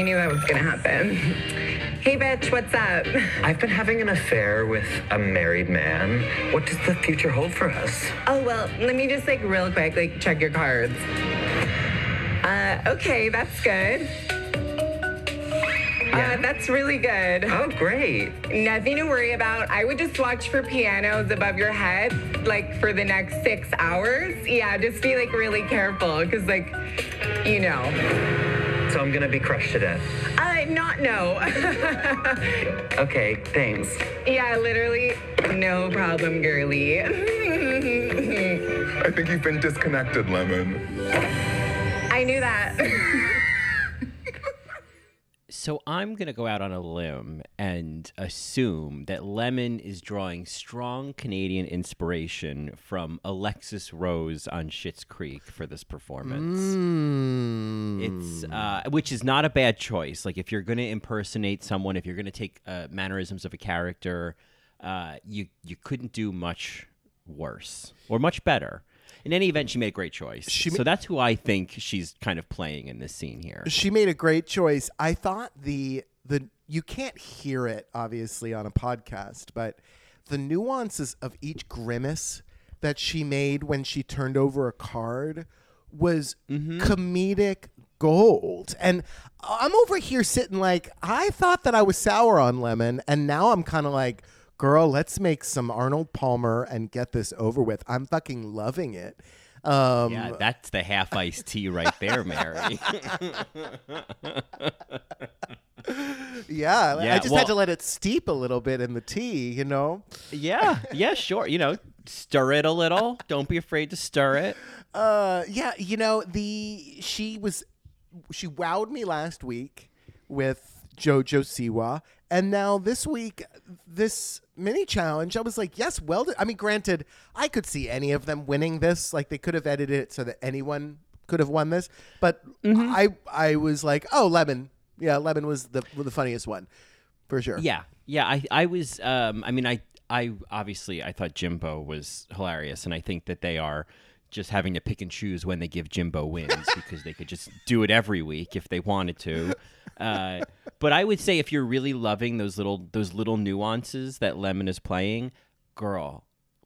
I knew that was gonna happen. Hey, bitch, what's up? I've been having an affair with a married man. What does the future hold for us? Oh, well, let me just like real quick, like check your cards. Uh, okay, that's good. Yeah. Uh, that's really good. Oh, great. Nothing to worry about. I would just watch for pianos above your head, like for the next six hours. Yeah, just be like really careful, because like, you know. So I'm gonna be crushed to death. Uh, not no. Okay, thanks. yeah, literally, no problem, girly. I think you've been disconnected, Lemon. I knew that. So I'm going to go out on a limb and assume that Lemon is drawing strong Canadian inspiration from Alexis Rose on Schitt's Creek for this performance. It's uh, which is not a bad choice. Like if you're going to impersonate someone, if you're going to take uh, mannerisms of a character, uh, you you couldn't do much worse or much better. In any event, she made a great choice. She so ma- that's who I think she's kind of playing in this scene here. She made a great choice. I thought the the you can't hear it obviously on a podcast, but the nuances of each grimace that she made when she turned over a card was mm-hmm. comedic gold. And I'm over here sitting like I thought that I was sour on lemon and now I'm kind of like girl, let's make some Arnold Palmer and get this over with. I'm fucking loving it. Um, Yeah, that's the half iced tea right there, Mary. Yeah, I just well- had to let it steep a little bit in the tea, you know. yeah, yeah, sure. You know, stir it a little. Don't be afraid to stir it. Uh, yeah, you know the she was she wowed me last week with JoJo Siwa, and now this week this mini challenge, I was like, yes, well, done. I mean, granted, I could see any of them winning this. Like they could have edited it so that anyone could have won this, but Mm-hmm. I I was like, oh, Lemon, yeah, Lemon was the the funniest one for sure. Yeah, yeah. I, I was. Um, I mean, I, I obviously I thought Jimbo was hilarious, and I think that they are just having to pick and choose when they give Jimbo wins because they could just do it every week if they wanted to. Uh, but I would say if you're really loving those little those little nuances that Lemon is playing, girl,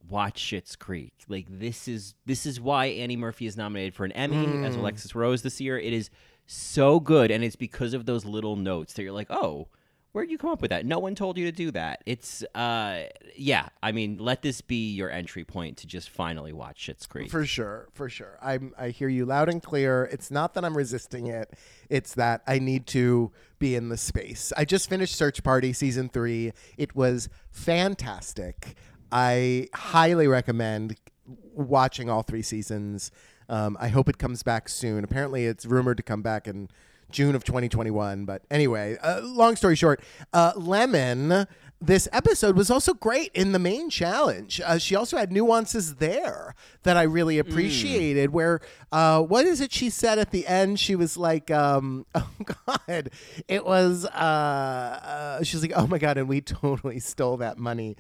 watch Schitt's Creek. Like this is this is why Annie Murphy is nominated for an Emmy as Alexis Rose this year. It is so good, and it's because of those little notes that you're like, oh. Where'd you come up with that? No one told you to do that. It's, uh, yeah. I mean, let this be your entry point to just finally watch Schitt's Creek. For sure, for sure. I'm I hear you loud and clear. It's not that I'm resisting it. It's that I need to be in the space. I just finished Search Party season 3. It was fantastic. I highly recommend watching all 3 seasons. Um, I hope it comes back soon. Apparently it's rumored to come back in June of 2021. But anyway, uh, long story short, uh, Lemon, this episode was also great in the main challenge. Uh, she also had nuances there that I really appreciated. Where, uh, what is it she said at the end? She was like, um, oh God, it was, uh, uh, she was like, oh my God, and we totally stole that money.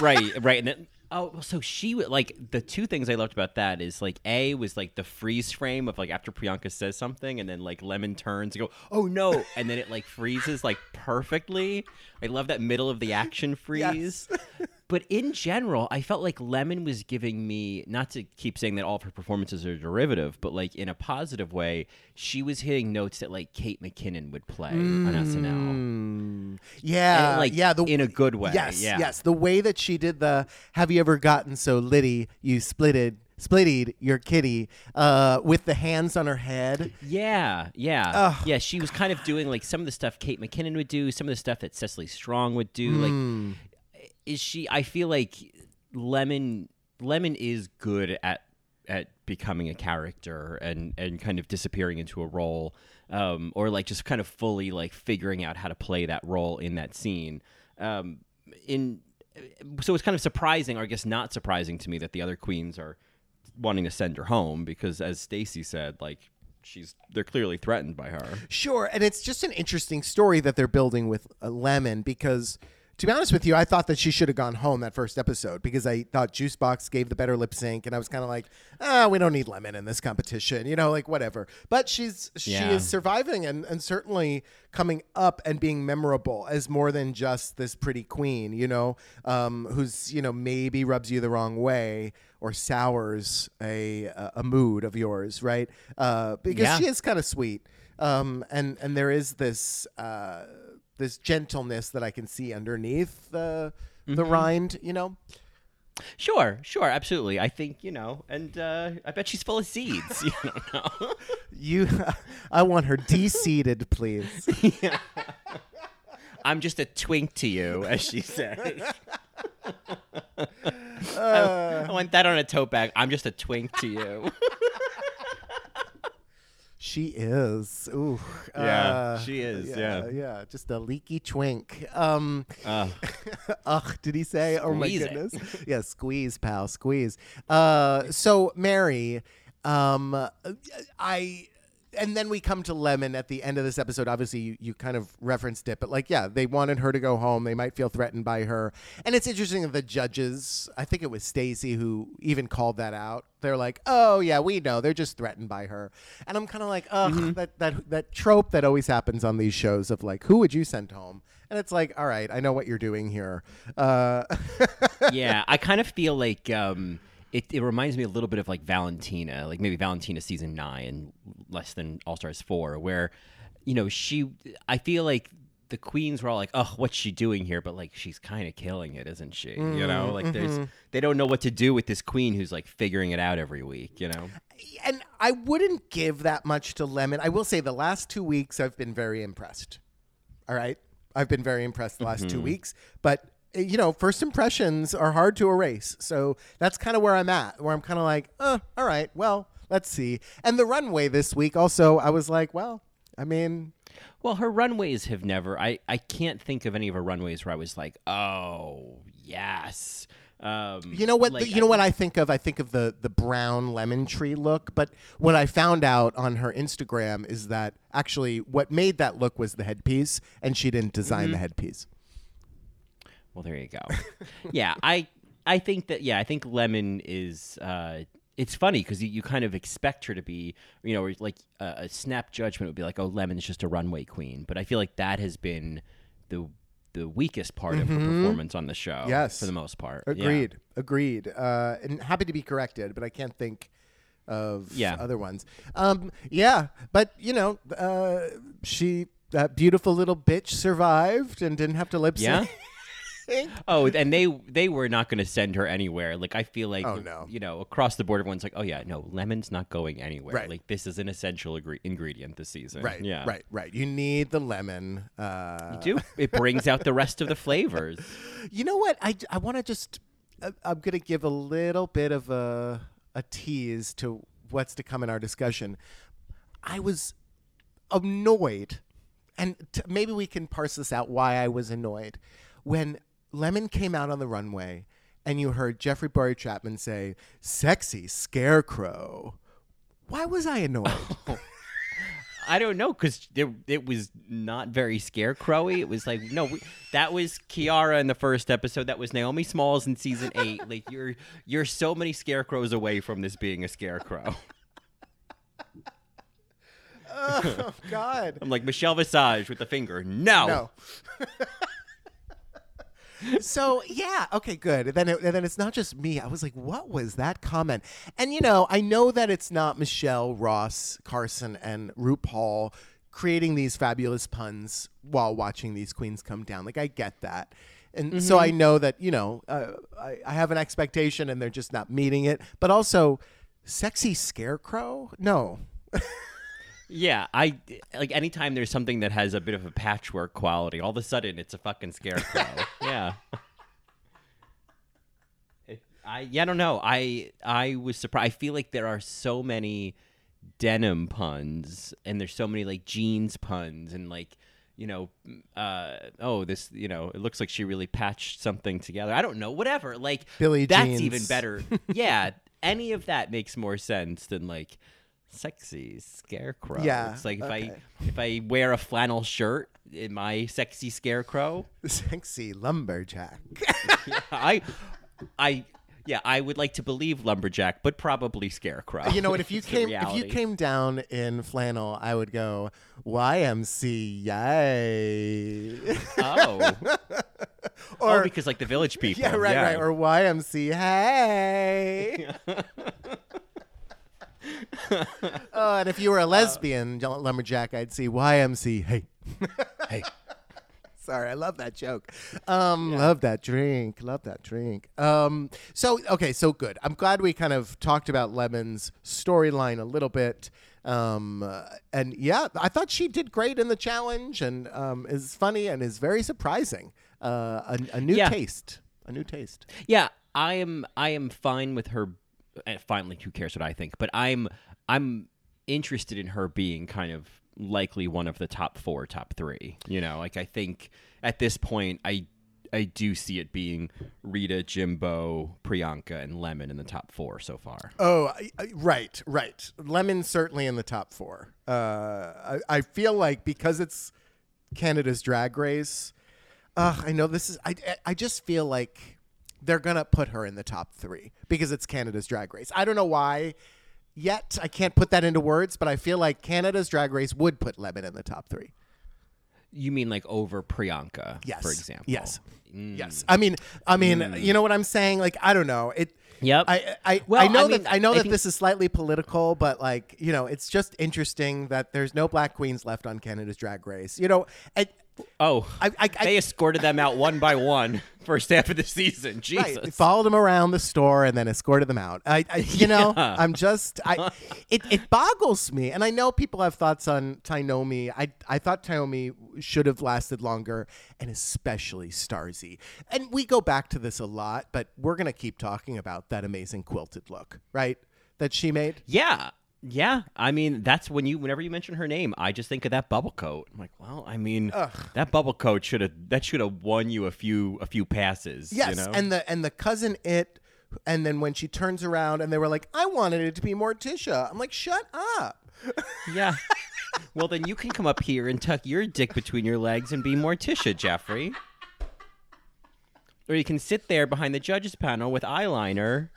right, right. And then, oh, so she would like the two things I loved about that is like a was like the freeze frame of like after Priyanka says something and then like Lemon turns and go, oh no, and then it like freezes like perfectly. I love that middle of the action freeze. But in general, I felt like Lemon was giving me not to keep saying that all of her performances are derivative, but like in a positive way, she was hitting notes that like Kate McKinnon would play on SNL. Yeah, And, like, yeah, the, in a good way, Yes, yeah. yes. The way that she did the "Have you ever gotten so litty you splitted splitted your kitty" uh, with the hands on her head. Yeah, yeah, yeah. She was kind of doing like some of the stuff Kate McKinnon would do, some of the stuff that Cecily Strong would do. Like, is she? I feel like Lemon Lemon is good at at becoming a character and and kind of disappearing into a role, um, or like just kind of fully like figuring out how to play that role in that scene. Um, in so it's kind of surprising, or I guess not surprising to me that the other queens are wanting to send her home because, as Stacey said, like she's they're clearly threatened by her. Sure, and it's just an interesting story that they're building with uh, Lemon because to be honest with you, I thought that she should have gone home that first episode because I thought Juice Boxx gave the better lip sync, and I was kind of like, ah, we don't need Lemon in this competition, you know, like whatever. But she's she Yeah. is surviving and and certainly coming up and being memorable as more than just this pretty queen, you know, um, who's you know maybe rubs you the wrong way or sours a a, a mood of yours, right? Uh, because Yeah. she is kind of sweet, um, and and there is this. Uh, this gentleness that I can see underneath the the rind, you know. Sure, sure, absolutely. I think you know, and uh, I bet she's full of seeds. You don't know. You, I want her de-seeded, please. I'm just a twink to you, as she says. Uh. I, I want that on a tote bag. I'm just a twink to you. She is. Ooh. Yeah, uh, she is, Yeah, yeah. yeah. Just a leaky twink. Um. Uh, Ugh, did he say? Oh my Squeeze it. goodness. yeah, squeeze, pal, squeeze. Uh, so Mary, um, I, and then we come to Lemon at the end of this episode. Obviously, you, you kind of referenced it, but like, yeah, they wanted her to go home. They might feel threatened by her, and it's interesting that the judges. I think it was Stacey who even called that out. They're like, "Oh yeah, we know. They're just threatened by her," and I'm kind of like, "Ugh, that that that trope that always happens on these shows of like, who would you send home?" And it's like, all right, I know what you're doing here. Uh, yeah, I kind of feel like um, it, it reminds me a little bit of like Valentina, like maybe Valentina season nine, and less than All Stars four, where you know she. I feel like the queens were all like, "Oh, what's she doing here?" But like, she's kind of killing it, isn't she? you mm, know, like there's mm-hmm. they don't know what to do with this queen who's like figuring it out every week. You know. and I wouldn't give that much to Lemon. I will say the last two weeks I've been very impressed. All right, I've been very impressed the last two mm-hmm. weeks, but. You know, first impressions are hard to erase. So that's kind of where I'm at, where I'm kind of like, uh, all right, well, let's see. And the runway this week also, I was like, well, I mean, Well, her runways have never. I I can't think of any of her runways where I was like, "Oh, yes." Um, You know what? like, you know what I think of? I think of the the brown lemon tree look. But what I found out on her Instagram is that actually what made that look was the headpiece, and she didn't design Mm-hmm. the headpiece. Well, there you go. yeah, I I think that yeah, I think Lemon is. Uh, it's funny because you, you kind of expect her to be, you know, like uh, a snap judgment would be like, oh, Lemon's just a runway queen. But I feel like that has been the the weakest part of her performance on the show. Mm-hmm. Yes. for the most part. Yeah. Agreed. Agreed. Uh, and happy to be corrected, but I can't think of Yeah. other ones. Um, yeah, but you know, uh, she that beautiful little bitch survived and didn't have to lip sync. Yeah. sync. Oh, and they they were not going to send her anywhere. Like I feel like Oh, no. you know across the board, everyone's like, oh yeah, no, Lemon's not going anywhere. Right. Like this is an essential ingredient this season. Right. Yeah. Right. Right. You need the lemon. Uh, You do. It brings out the rest of the flavors. You know what? I, I want to just. I- I'm going to give a little bit of a, a tease to what's to come in our discussion. I was annoyed, and t- maybe we can parse this out why I was annoyed. When Lemon came out on the runway and you heard Jeffrey Bowyer-Chapman say, sexy scarecrow. Why was I annoyed? Oh. I don't know because it, it was not very scarecrowy. It was like no, we, that was Kiara in the first episode. That was Naomi Smalls in season eight. Like you're you're so many scarecrows away from this being a scarecrow. oh, God. I'm like Michelle Visage with the finger. No. No. So yeah, okay, good. And then it, and then it's not just me. I was like, what was that comment? And you know, I know that it's not Michelle, Ross, Carson, and RuPaul creating these fabulous puns while watching these queens come down. Like I get that. And so I know that, you know, uh, I, I have an expectation and they're just not meeting it. But also, sexy scarecrow? No. Yeah, I like anytime there's something that has a bit of a patchwork quality, all of a sudden it's a fucking scarecrow. yeah. I yeah, I don't know. I I was surprised. I feel like there are so many denim puns and there's so many like jeans puns and like you know uh oh this you know it looks like she really patched something together i don't know whatever like Billie that's jeans. even better yeah any of that makes more sense than like sexy scarecrow. Yeah, It's like if okay. I if I wear a flannel shirt, am I sexy scarecrow? Sexy lumberjack. I I yeah, I would like to believe lumberjack, but probably scarecrow. you know what? If you came, if you came down in flannel, I would go YMCA. Oh. Or- oh, because like the village people. yeah, right, right. Or YMC. Hey. oh, and if you were a lesbian lumberjack, I'd see YMC. Hey. hey. Sorry, I love that joke. Um, Love that drink. Love that drink. Um, so okay, so good. I'm glad we kind of talked about Lemon's storyline a little bit. Um, uh, and yeah, I thought she did great in the challenge, and um, is funny and is very surprising. Uh, a, a new Yeah. taste. A new taste. Yeah, I am. I am fine with her. eh, Finally, who cares what I think? But I'm. I'm interested in her being kind of likely one of the top four, top three. You know, like I think at this point, I. I do see it being Rita, Jimbo, Priyanka, and Lemon in the top four so far. Oh, I, I, right, right. Lemon certainly in the top four. Uh, I, I feel like because it's Canada's Drag Race. Uh, I know this is. I, I just feel like they're gonna put her in the top three because it's Canada's Drag Race. I don't know why yet. I can't put that into words, but I feel like Canada's Drag Race would put Lemon in the top three. You mean like over Priyanka, Yes. for example? Yes. Mm. Yes. I mean, I mean, you know what I'm saying? Like, I don't know. It. Yep. I I, Well, I know I mean, that I know I that think- this is slightly political, but like you know, it's just interesting that there's no black queens left on Canada's Drag Race. You know, Oh, I- I- I- they escorted them out one by one first half of the season. Jesus. right, followed them around the store and then escorted them out. I, I you know, Yeah. I'm just I it, it boggles me, and I know people have thoughts on Tynomi. I I thought Tynomi should have lasted longer, and especially Starzy. And we go back to this a lot, but we're gonna keep talking about that amazing quilted look, right? That she made. Yeah. Yeah. I mean, that's when you whenever you mention her name, I just think of that bubble coat. I'm like, well, I mean, that bubble coat should have that should have won you a few a few passes. Yes, You know? and the and the cousin it, and then when she turns around and they were like, "I wanted it to be Morticia," I'm like, "Shut up." yeah. well, then you can come up here and tuck your dick between your legs and be Morticia, Jeffrey. Or you can sit there behind the judges panel with eyeliner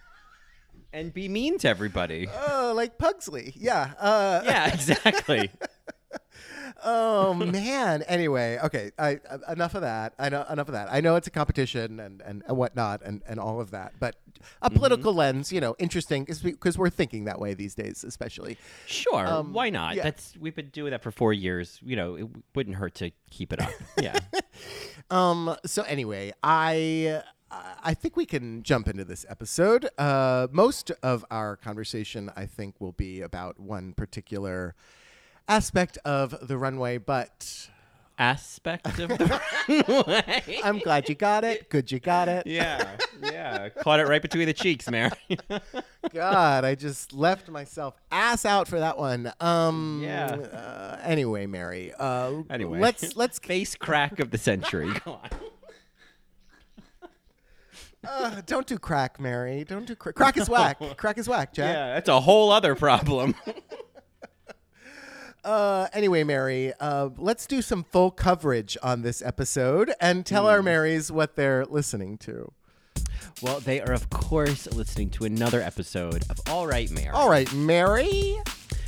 and be mean to everybody. Like Pugsley. Yeah. Uh, Yeah, exactly. oh man. Anyway, okay. I, uh, enough of that. I know enough of that. I know it's a competition and and, and whatnot and and all of that. But a Mm-hmm. political lens, you know, interesting because we're thinking that way these days, especially. Sure, Um, why not? yeah. That's we've been doing that for four years. You know, it wouldn't hurt to keep it up. Yeah. Um. So anyway, I I think we can jump into this episode. Uh, most of our conversation, I think, will be about one particular aspect of the runway, but Aspect of the runway. I'm glad you got it. Good, you got it. yeah, yeah. Caught it right between the cheeks, Mary. God, I just left myself ass out for that one. Um. Yeah. Uh, anyway, Mary. Uh, anyway, let's let's face crack of the century. Go on. Uh, don't do crack, Mary. Don't do crack. Crack is whack. Crack is whack, Jack. Yeah, that's a whole other problem. Uh, anyway, Mary, uh, let's do some full coverage on this episode and tell our Marys what they're listening to. well, they are of course listening to another episode of All Right, Mary. All right, Mary.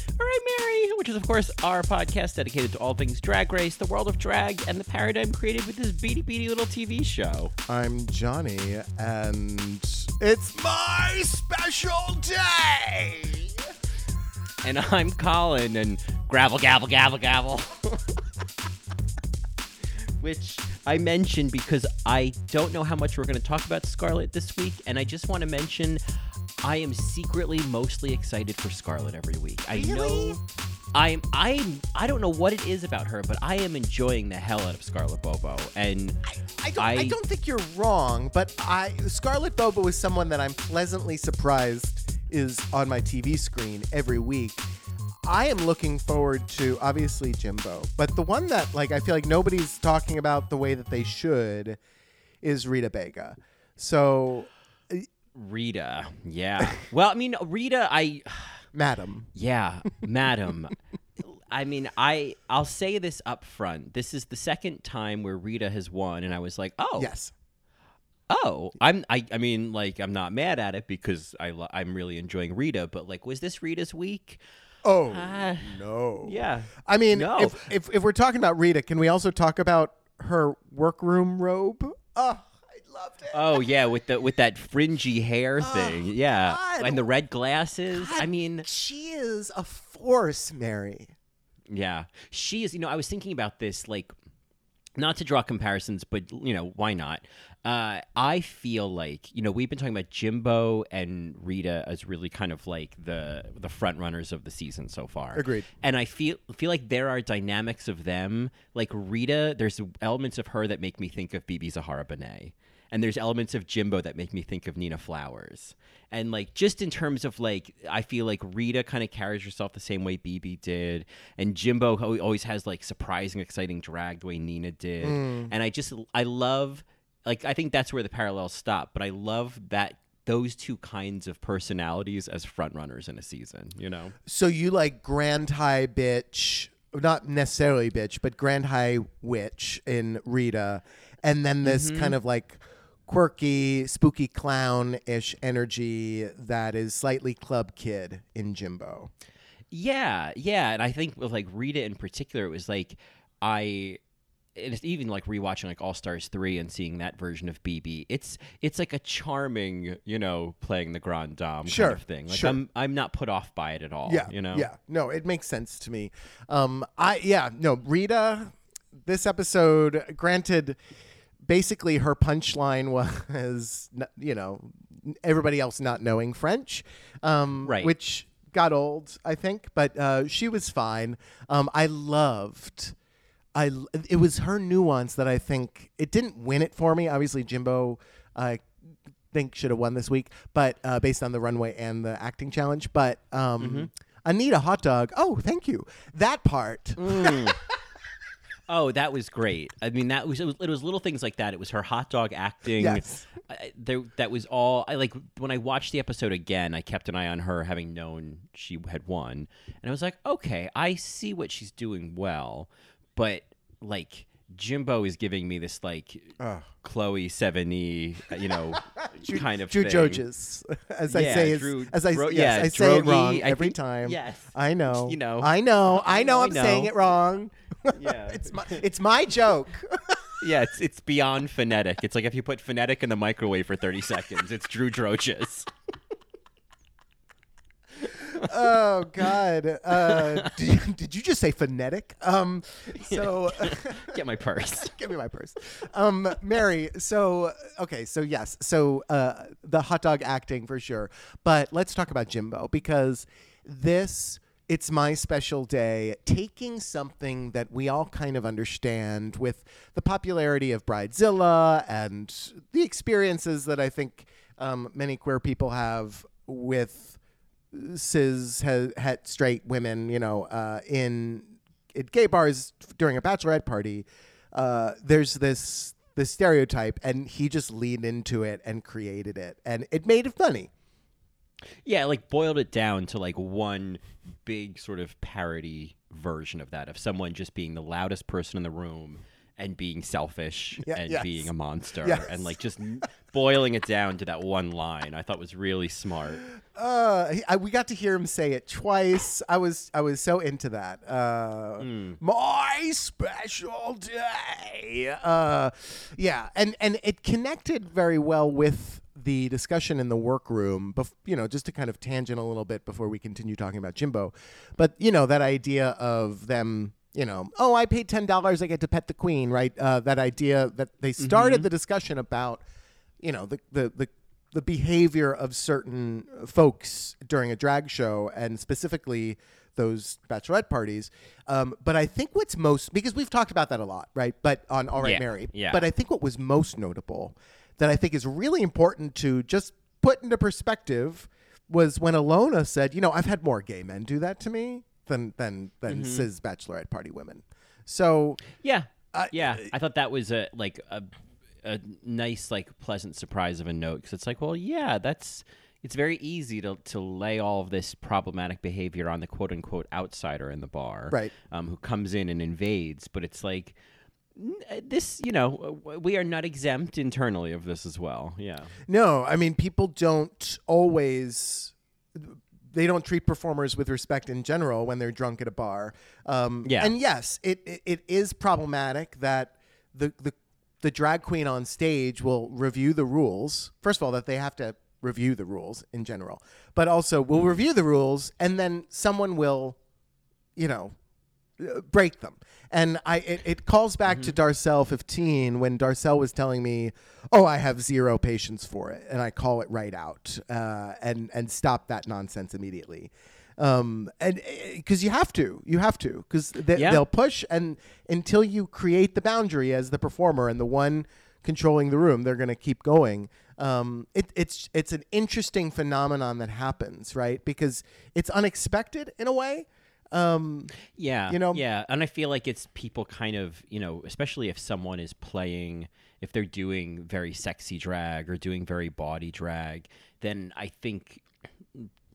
All right, Mary, which is, of course, our podcast dedicated to all things drag race, the world of drag, and the paradigm created with this beady beady little TV show. I'm Johnny, and it's my special day. And I'm Colin, and gravel, gavel, gavel, gavel. Which I mentioned because I don't know how much we're going to talk about Scarlett this week, and I just want to mention I am secretly mostly excited for Scarlett every week. I Really? know I'm I I don't know what it is about her, but I am enjoying the hell out of Scarlett Bobo, and I don't, I, I- don't think you're wrong, but I Scarlett Bobo is someone that I'm pleasantly surprised is on my TV screen every week. I am looking forward to obviously Jimbo, but the one that like I feel like nobody's talking about the way that they should is Rita Baga. So Rita, yeah. well, I mean, Rita, I Madam. Yeah, madam. I mean, I I'll say this up front. This is the second time where Rita has won, and I was like, oh, Yes. oh. I'm I I mean, like I'm not mad at it because I lo- I'm really enjoying Rita, but like, was this Rita's week? Oh Uh, no. yeah. I mean, No. if, if if we're talking about Rita, can we also talk about her workroom robe? I loved it. Oh yeah, with the with that fringy hair thing. Yeah, Oh, God. and the red glasses. I mean, she is a force, Mary. Yeah, she is. You know, I was thinking about this, like, not to draw comparisons, but you know, why not? Uh, I feel like you know we've been talking about Jimbo and Rita as really kind of like the the front runners of the season so far. Agreed. And I feel feel like there are dynamics of them, like Rita. There's elements of her that make me think of BeBe Zahara Benet. And there's elements of Jimbo that make me think of Nina Flowers. And like just in terms of like I feel like Rita kind of carries herself the same way BeBe did and Jimbo always has like surprising exciting drag the way Nina did. And I just I love like I think that's where the parallels stop, but I love that those two kinds of personalities as front runners in a season, you know. So you like Grand High bitch, not necessarily bitch, but Grand High witch in Rita, and then this Mm-hmm. kind of like quirky, spooky clown ish energy that is slightly club kid in Jimbo. Yeah, yeah, and I think with like Rita in particular, it was like I. And it's even like rewatching like All Stars three and seeing that version of BeBe. It's it's like a charming, you know, playing the grand dame Sure, kind of thing. Like sure. I'm I'm not put off by it at all. Yeah, you know. Yeah, no, it makes sense to me. Um, I yeah, no, Rita. This episode, granted, basically her punchline was, you know, everybody else not knowing French, um, Right. Which got old, I think, but uh, she was fine. Um, I loved. I it was her nuance that I think it didn't win it for me. Obviously, Jimbo. I think should have won this week, but uh, based on the runway and the acting challenge. But um, Mm-hmm. Anita hot dog. Oh, thank you. That part. Oh, that was great. I mean, that was it, was it was little things like that. It was her hot dog acting. Yes. I, there, that was all. I like when I watched the episode again. I kept an eye on her, having known she had won, and I was like, okay, I see what she's doing well, but like Jimbo is giving me this like Chloe Sevigny, you know, kind of Drew thing. Joges, as I Yeah, say, Drew- as I Dro- yes, yeah, I say it wrong every think- time. yes. I know. You know. I know. I know. I I'm saying it wrong. Yeah. it's my it's my joke. Yeah, it's it's beyond phonetic. It's like if you put phonetic in the microwave for thirty seconds, it's Drew Droges. oh God. Uh, did, you, did you just say phonetic? Um. So. Get my purse. Give me my purse. Um, Mary, so okay, so yes, so uh, the hot dog acting for sure. But let's talk about Jimbo because this it's my special day taking something that we all kind of understand with the popularity of Bridezilla and the experiences that I think um, many queer people have with cis het, straight women, you know, uh, in at gay bars during a bachelorette party. Uh, there's this this stereotype, and he just leaned into it and created it, and it made it funny. Yeah, like boiled it down to like one big sort of parody version of that of someone just being the loudest person in the room and being selfish Yeah, and yes. being a monster Yes. and like just boiling it down to that one line. I thought was really smart. Uh, he- I, we got to hear him say it twice. I was I was so into that. Uh, My special day. Uh, yeah, and and it connected very well with the discussion in the workroom. Bef- you know, just to kind of tangent a little bit before we continue talking about Jimbo, but you know that idea of them. You know, oh, I paid ten dollars, I get to pet the queen, right? Uh, that idea that they started the discussion about you know the the the, the behavior of certain folks during a drag show and specifically those bachelorette parties um, but i think what's most because we've talked about that a lot right but on all right Yeah, mary yeah. but i think what was most notable that i think is really important to just put into perspective was when Ilona said you know i've had more gay men do that to me than than than Mm-hmm. cis bachelorette party women so Yeah, yeah. I thought that was a like a a nice like pleasant surprise of a note because it's like, well, yeah, that's it's very easy to to lay all of this problematic behavior on the quote unquote outsider in the bar, Right. Um, who comes in and invades, but it's like. Uh, This, you know, we are not exempt internally of this as well. Yeah. No, I mean people don't always they don't treat performers with respect in general when they're drunk at a bar. Um, Yeah. and yes, it, it it is problematic that the the the drag queen on stage will review the rules. First of all, that they have to review the rules in general, but also will review the rules and then someone will, you know, break them. And I it, it calls back to Darcelle 15 when Darcelle was telling me, "Oh, I have zero patience for it," and I call it right out uh, and and stop that nonsense immediately. Um, and because you have to, you have to, because they, Yeah. they'll push, and until you create the boundary as the performer and the one controlling the room, they're going to keep going. Um, it, it's it's an interesting phenomenon that happens, right? Because it's unexpected in a way. Um, Yeah. You know? Yeah. And I feel like it's people kind of, you know, especially if someone is playing, if they're doing very sexy drag or doing very body drag, then I think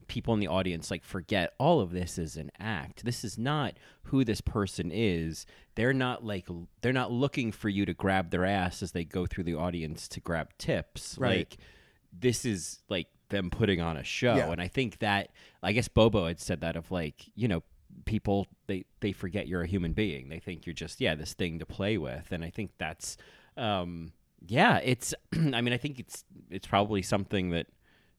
people in the audience like forget all of this is an act. This is not who this person is. They're not like they're not looking for you to grab their ass as they go through the audience to grab tips. Right. Like this is like them putting on a show Yeah. and i think that i guess bobo had said that of like you know people they they forget you're a human being. They think you're just yeah this thing to play with. And i think that's um yeah it's i mean i think it's it's probably something that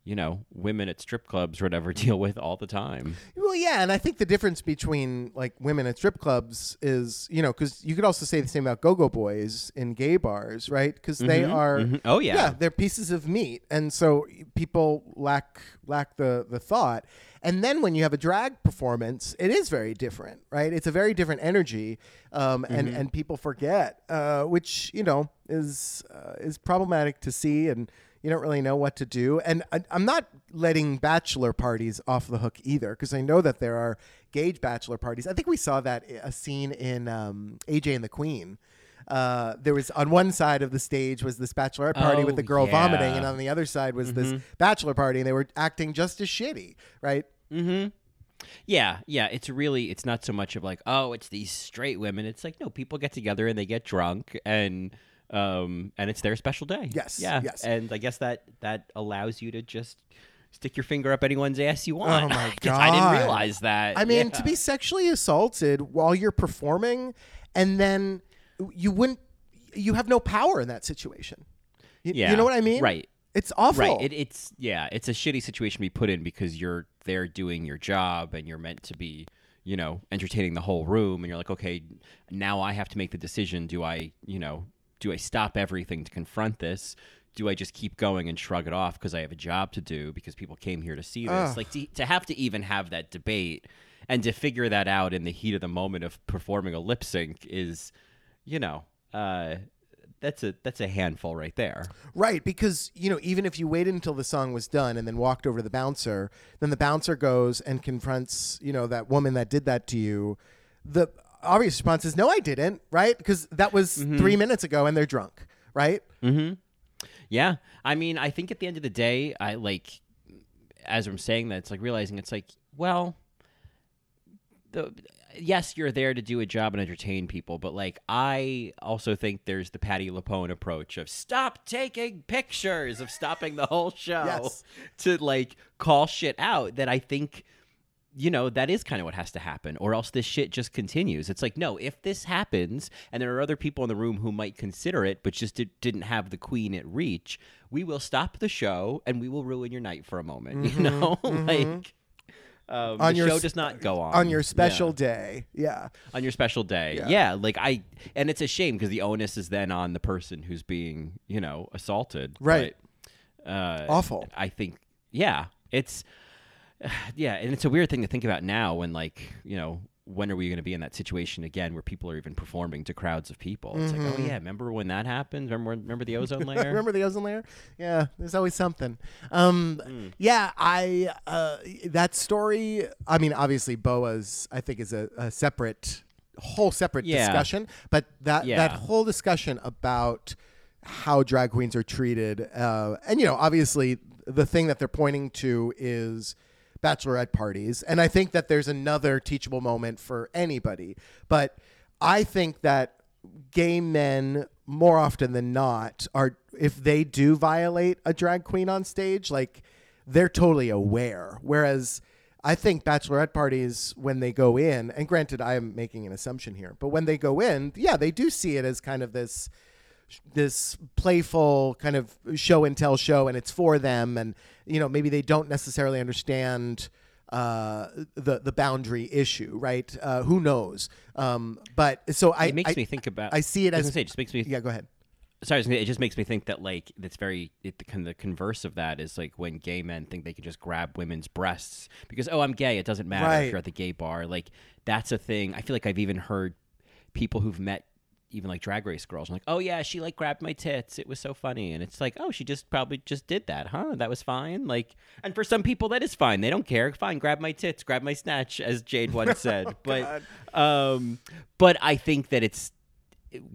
you know women at strip clubs or whatever deal with all the time Well, yeah, and I think the difference between like women at strip clubs is, you know, because you could also say the same about go-go boys in gay bars, right? Because they are, mhm. Oh, yeah. yeah, they're pieces of meat, and so people lack lack the the thought. And then when you have a drag performance, it is very different, right? It's a very different energy, um, and and people forget, uh, which you know is uh, is problematic to see and you don't really know what to do. And I, I'm not letting bachelor parties off the hook either, because I know that there are gauge bachelor parties. I think we saw that a scene in um, AJ and the Queen. Uh, there was on one side of the stage was this bachelorette party with Oh, the girl vomiting, and on the other side was this bachelor party, and they were acting just as shitty, right? Mm-hmm. Yeah yeah it's really it's not so much of like oh it's these straight women it's like no people get together and they get drunk and um and it's their special day Yes, yeah yes. and i guess that that allows you to just stick your finger up anyone's ass you want Oh, my guess i didn't realize that I mean, Yeah. to be sexually assaulted while you're performing, and then you wouldn't, you have no power in that situation. You, Yeah, you know what I mean? right. It's awful. Right. It, it's yeah. It's a shitty situation to be put in because you're there doing your job and you're meant to be, you know, entertaining the whole room. And you're like, okay, now I have to make the decision. Do I, you know, do I stop everything to confront this? Do I just keep going and shrug it off because I have a job to do because people came here to see this? Ugh. Like to, to have to even have that debate and to figure that out in the heat of the moment of performing a lip sync is, you know, uh, that's a that's a handful right there. Right, because you know, even if you waited until the song was done and then walked over to the bouncer, then the bouncer goes and confronts, you know, that woman that did that to you. The obvious response is, "No, I didn't." Right, because that was Mm-hmm. three minutes ago, and they're drunk. Right. Mm-hmm. Yeah. I mean, I think at the end of the day, I like, as I'm saying that, it's like realizing it's like, well, the, yes, you're there to do a job and entertain people, but like, I also think there's the Patti LuPone approach of stop taking pictures, of stopping the whole show Yes. to like call shit out that I think you know, that is kind of what has to happen, or else this shit just continues. It's like, no, if this happens and there are other people in the room who might consider it, but just did, didn't have the queen at reach, we will stop the show and we will ruin your night for a moment. You know, like um, On the your show does not go on On your special Yeah. day. Yeah. on your special day. Yeah. Yeah. like I, and it's a shame because the onus is then on the person who's being, you know, assaulted. Right. But, uh, Awful. I think, yeah, it's, yeah, and it's a weird thing to think about now when, like, you know, when are we going to be in that situation again where people are even performing to crowds of people? It's like, oh yeah, remember when that happened? Remember, remember the ozone layer? Remember the ozone layer? Yeah, there's always something. Um, Hmm. Yeah, I uh, that story. I mean, obviously, Boa's I think is a, a separate, whole separate Yeah. discussion. But that Yeah. that whole discussion about how drag queens are treated, uh, and you know, obviously, the thing that they're pointing to is bachelorette parties, and I think that there's another teachable moment for anybody. But I think that gay men more often than not are if they do violate a drag queen on stage, like they're totally aware. Whereas I think bachelorette parties, when they go in, and granted, I am making an assumption here, but when they go in, yeah, they do see it as kind of this this playful kind of show and tell show and it's for them and you know maybe they don't necessarily understand uh, the the boundary issue right uh, who knows um, but so I it makes I, me think about. I see it I as say, it just makes me. yeah go ahead Sorry, I was gonna- it just makes me think that like it's very it, the kind of the converse of that is like when gay men think they can just grab women's breasts because oh I'm gay it doesn't matter Right. if you're at the gay bar like that's a thing. I feel like I've even heard people who've met even like drag race girls. I'm like oh yeah she like grabbed my tits. It was so funny. And it's like oh she just probably just did that huh? That was fine? Like and for some people that is fine. They don't care. Fine grab my tits grab my snatch as Jade once said. But um but I think that it's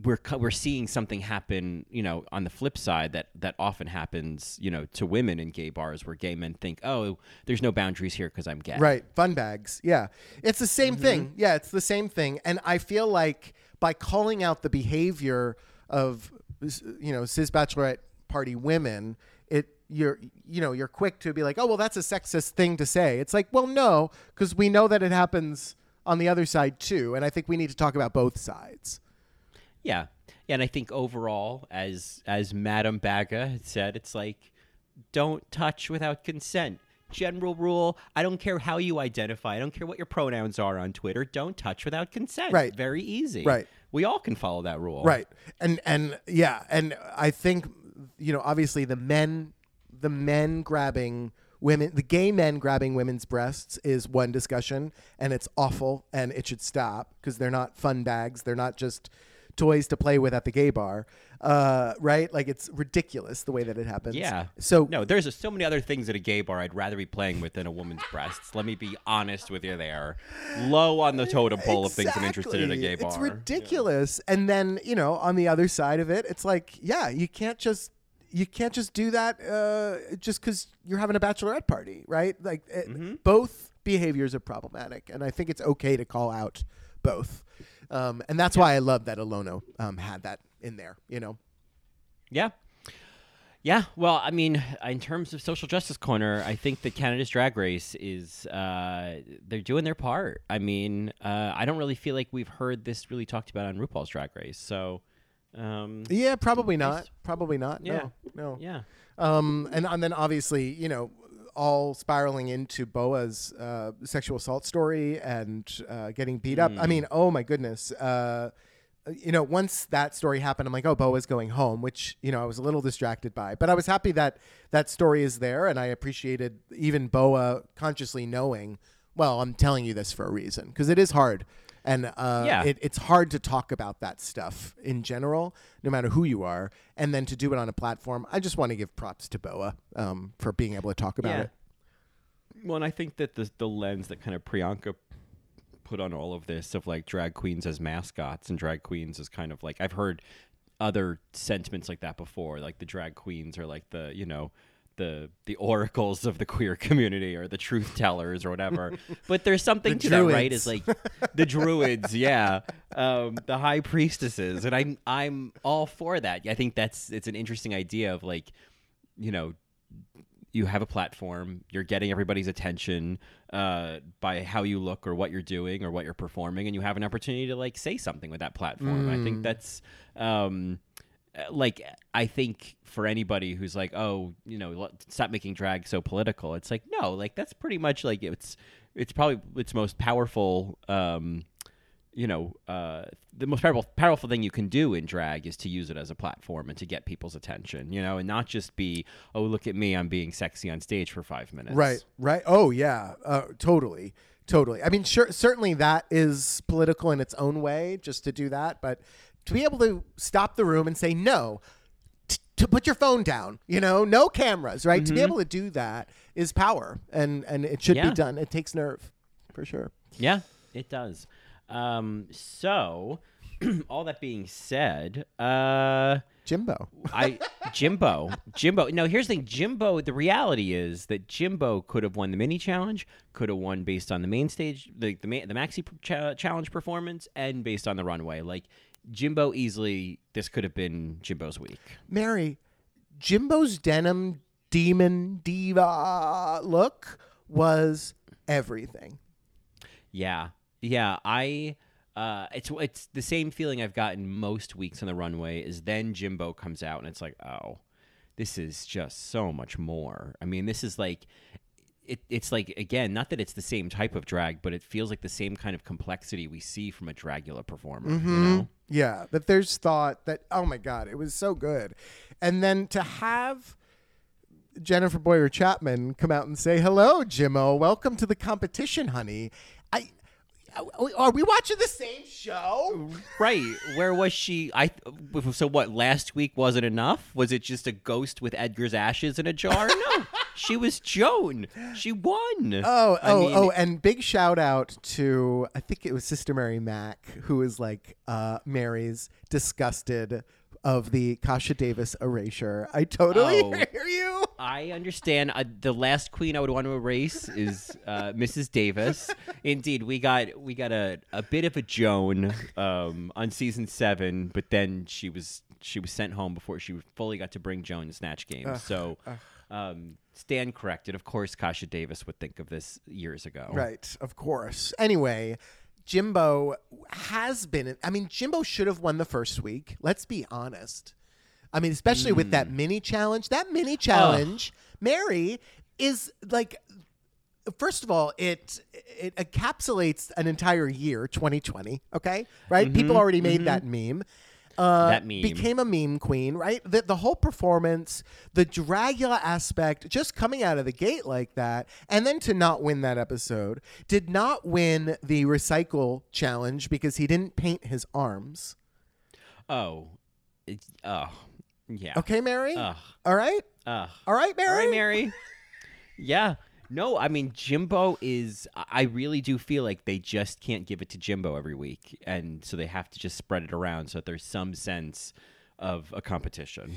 we're we're seeing something happen, you know, on the flip side that that often happens, you know, to women in gay bars where gay men think, "Oh, there's no boundaries here because I'm gay." Right, fun bags. Yeah, it's the same thing. Yeah, it's the same thing. And I feel like by calling out the behavior of you know cis bachelorette party women, it you're you know you're quick to be like, oh well, that's a sexist thing to say. It's like, well, no, because we know that it happens on the other side too, and I think we need to talk about both sides. Yeah, and I think overall, as as Madame Baga had said, it's like, don't touch without consent. General rule. I don't care how you identify. I don't care what your pronouns are on Twitter. Don't touch without consent. Right. Very easy. Right. We all can follow that rule. Right. And and yeah, and I think you know, obviously the men the men grabbing women the gay men grabbing women's breasts is one discussion and it's awful and it should stop because they're not fun bags. They're not just toys to play with at the gay bar. Uh, right? Like it's ridiculous the way that it happens. Yeah. So no, there's so many other things at a gay bar I'd rather be playing with than a woman's breasts. Let me be honest with you there. Low on the totem pole of things I'm interested in a gay bar. It's ridiculous. And then, you know, on the other side of it, it's like, yeah, you can't just you can't just do that uh, just because you're having a bachelorette party, right? Like it, Mm-hmm. both behaviors are problematic, and I think it's okay to call out both. Um, and that's why I love that Ilona um, had that in there. You know, Yeah. Yeah, well, I mean, in terms of social justice corner, I think that Canada's Drag Race is uh, they're doing their part. I mean, uh, I don't really feel like we've heard this really talked about on RuPaul's Drag Race. So, um, yeah, probably not. Probably not. Yeah. No, no. yeah, Um, and, and then obviously, you know, all spiraling into Boa's uh, sexual assault story and uh, getting beat up. I mean, oh my goodness. Uh, you know, once that story happened, I'm like, oh, Boa's going home, which, you know, I was a little distracted by. But I was happy that that story is there. And I appreciated even Boa consciously knowing, well, I'm telling you this for a reason because it is hard. And uh, Yeah. it, it's hard to talk about that stuff in general, no matter who you are. And then to do it on a platform, I just want to give props to Boa um, for being able to talk about yeah. it. Well, and I think that the the lens that kind of Priyanka put on all of this of like drag queens as mascots and drag queens as kind of like I've heard other sentiments like that before. Like the drag queens are like the you know the the oracles of the queer community or the truth tellers or whatever. but there's something The to that, right? Is like the druids, yeah, um, the high priestesses, and I'm I'm all for that. I think that's it's an interesting idea of like you know you have a platform you're getting everybody's attention uh, by how you look or what you're doing or what you're performing and you have an opportunity to like say something with that platform. I think that's um, uh, like i think for anybody who's like oh you know stop making drag so political it's like no like that's pretty much like it's it's probably its most powerful um, you know, uh, the most powerful powerful thing you can do in drag is to use it as a platform and to get people's attention, you know, and not just be, oh, look at me, I'm being sexy on stage for five minutes. Right, right. Oh, yeah, uh, totally. Totally. I mean, sure, certainly that is political in its own way, just to do that. But to be able to stop the room and say no, t- to put your phone down, you know, no cameras, right? To be able to do that is power, and and it should Yeah. be done. It takes nerve, for sure. Yeah, it does. Um, so, all that being said, uh, Jimbo. I Jimbo, Jimbo. No, here's the thing. Jimbo. The reality is that Jimbo could have won the mini challenge, could have won based on the main stage, the the, the maxi cha- challenge performance, and based on the runway. Like Jimbo, easily this could have been Jimbo's week. Mary, Jimbo's denim demon diva look was everything. Yeah, yeah. I. Uh, it's it's the same feeling I've gotten most weeks on the runway. Is then Jimbo comes out and it's like, oh, this is just so much more. I mean, this is like, it, it's like again, not that it's the same type of drag, but it feels like the same kind of complexity we see from a Dragula performer. You know? Yeah, that there's thought that oh my god, it was so good, and then to have Jennifer Bowyer-Chapman come out and say hello, Jimbo, welcome to the competition, honey. I are we watching the same show? Right. Where was she? I. So what? Last week wasn't enough. Was it just a ghost with Edgar's ashes in a jar? No. she was Joan. She won. Oh, I oh, mean, oh, and big shout out to I think it was Sister Mary Mack who was like uh, Mary's disgusted of the Kasha Davis erasure. I totally Oh. hear you. I understand. Uh, the last queen I would want to erase is uh, Mrs. Davis. Indeed, we got we got a, a bit of a Joan um, on season seven, but then she was she was sent home before she fully got to bring Joan to Snatch Game. so, um, stand corrected. Of course, Kasha Davis would think of this years ago. Right, of course. Anyway, Jimbo has been. I mean, Jimbo should have won the first week. Let's be honest. I mean, especially with that mm. mini challenge. That mini challenge, Mary is like. First of all, it it encapsulates an entire year, 2020. Okay, right? People mm-hmm. already made mm-hmm. that meme. Uh, That meme. became a meme queen, right? The, the whole performance, the Dragula aspect, just coming out of the gate like that, and then to not win that episode, did not win the recycle challenge because he didn't paint his arms. Oh, it's, oh, yeah. Okay, Mary. Ugh. All right. Ugh. All right, Mary. All right, Mary. yeah. No, I mean Jimbo is. I really do feel like they just can't give it to Jimbo every week, and so they have to just spread it around so that there's some sense of a competition.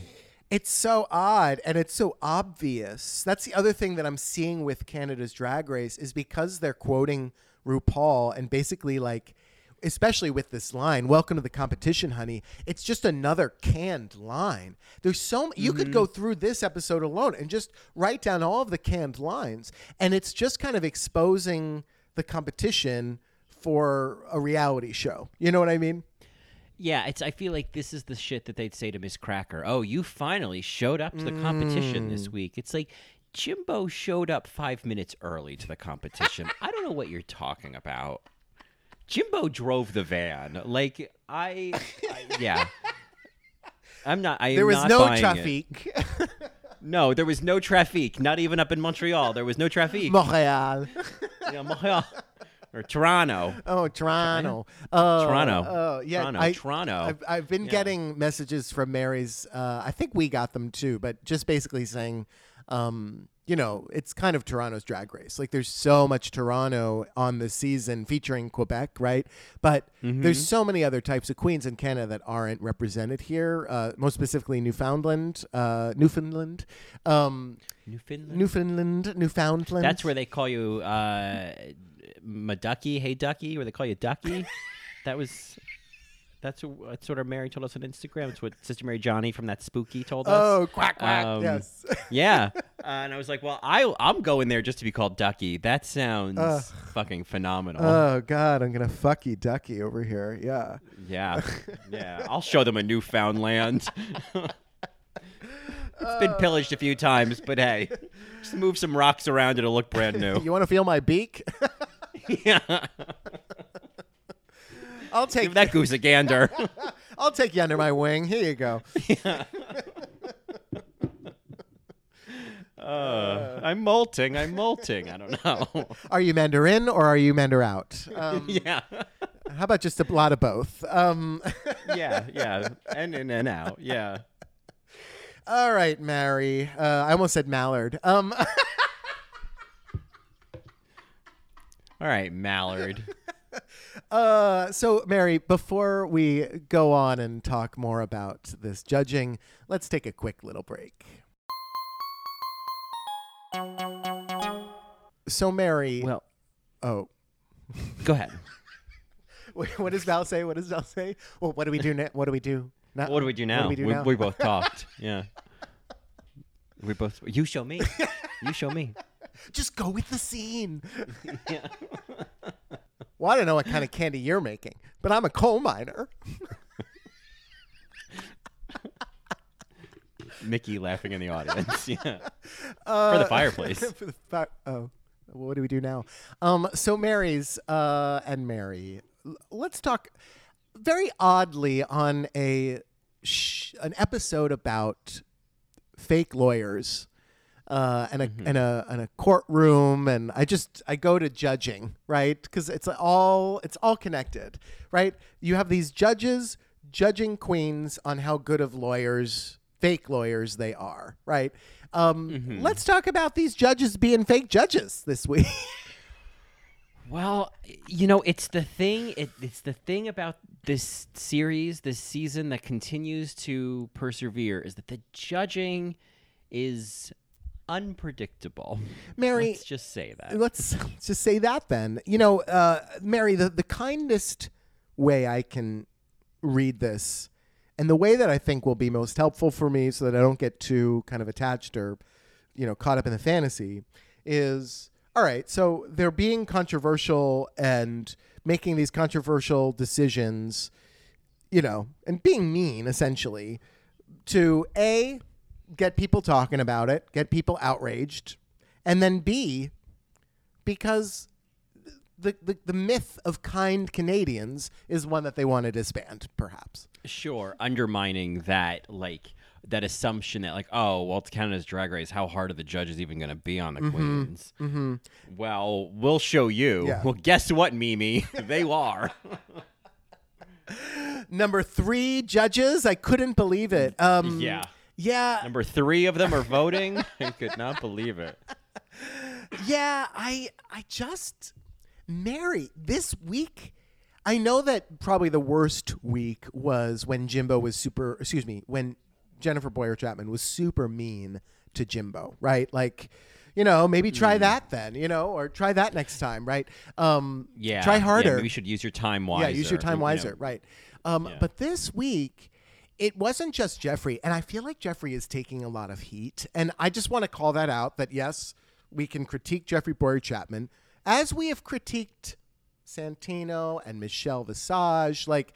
It's so odd and it's so obvious. That's the other thing that I'm seeing with Canada's Drag Race is because they're quoting RuPaul and basically like especially with this line, welcome to the competition, honey. It's just another canned line. There's so m- you could go mm-hmm. through this episode alone and just write down all of the canned lines and it's just kind of exposing the competition for a reality show. You know what I mean? Yeah, it's. I feel like this is the shit that they'd say to Miss Cracker. Oh, you finally showed up to the competition this mm. week. It's like Jimbo showed up five minutes early to the competition. I don't know what you're talking about. Jimbo drove the van. Like I, I yeah. I'm not. I am There was no traffic. No, there was no traffic. Not even up in Montreal. There was no traffic. Montreal. Yeah, Montreal or Toronto. Oh, Toronto. Oh, Toronto. Oh, yeah. Toronto. I, Toronto. I've, I've been Yeah. getting messages from Mary's. Uh, I think we got them too, but just basically saying, um, you know, it's kind of Toronto's drag race. Like, there's so much Toronto on the season featuring Quebec, right? But Mm-hmm. there's so many other types of queens in Canada that aren't represented here. Uh, most specifically, Newfoundland, uh, Newfoundland, um, Newfoundland. Newfoundland, Newfoundland. That's where they call you uh, Maducky. Hey, Ducky. Where they call you Ducky. that was. That's, what- what our Mary told us on Instagram. It's what Sister Mary Johnny from that Spooky told us. Oh, quack quack. Um, yes. yeah. Uh, and I was like, well, I, I'm going there just to be called Ducky. That sounds fucking phenomenal. Oh God, I'm gonna fuck you, Ducky, over here. Yeah. yeah. Yeah. I'll show them a Newfoundland. it's been pillaged a few times, but hey, just move some rocks around. It'll look brand new. You want to feel my beak? yeah. I'll take Give that goose a gander. I'll take you under my wing. Here you go. Uh, I'm molting. I'm molting. I don't know. Are you Mandarin or are you Mandarout? Um, yeah. how about just a lot of both? Um, Yeah. Yeah. And in and out. Yeah. all right, Mary. Uh, I almost said Mallard. Um, All right, Mallard. Uh, so, Mary, before we go on and talk more about this judging, let's take a quick little break. So, Mary. Well, oh, go ahead. what does Val say? What does Val say? Well, what do we do now? What do we do? Now? What do we do now? What do we do now? we both talked. Yeah. We both. You show me. You show me. Just go with the scene. Yeah. Well, I don't know what kind of candy you're making, but I'm a coal miner. Mickey laughing in the audience. Yeah. Uh, For the fireplace. for the fi- oh, what do we do now? Um, so Mary's uh, and Mary, l- let's talk very oddly on a sh- an episode about fake lawyers. Uh, and a Mm-hmm. and a and a courtroom, and I just I go to judging, right? Because it's all it's all connected, right? You have these judges judging queens on how good of lawyers, fake lawyers, they are, right? Um, Mm-hmm. Let's talk about these judges being fake judges this week. Well, you know, it's the thing. It, it's the thing about this series, this season that continues to persevere, is that the judging is unpredictable. Mary, Let's just say that. let's just say that then. You know, uh, Mary, the, the kindest way I can read this and the way that I think will be most helpful for me so that I don't get too kind of attached or, you know, caught up in the fantasy is all right, so they're being controversial and making these controversial decisions, you know, and being mean essentially to A, get people talking about it, get people outraged, and then B, because the, the, the myth of kind Canadians is one that they want to disband, perhaps. Sure, undermining that like that assumption that like oh well it's Canada's Drag Race how hard are the judges even going to be on the queens? Mm-hmm. Well, we'll show you. Yeah. Well, guess what, Mimi? they are. Number three judges, I couldn't believe it. Um, yeah. Yeah, Number three of them are voting. I could not believe it. yeah. I I just Mary this week. I know that probably the worst week was when Jimbo was super. Excuse me, when Jennifer Bowyer-Chapman was super mean to Jimbo. Right, like. You know, maybe try that then. You know, or try that next time, right? Um, Yeah. try Yeah, harder. maybe you should use your time wiser. Yeah, use your time You know, wiser, right? Um, Yeah. But this week, it wasn't just Jeffrey, and I feel like Jeffrey is taking a lot of heat, and I just want to call that out. That yes, we can critique Jeffrey Bowyer-Chapman as we have critiqued Santino and Michelle Visage. Like,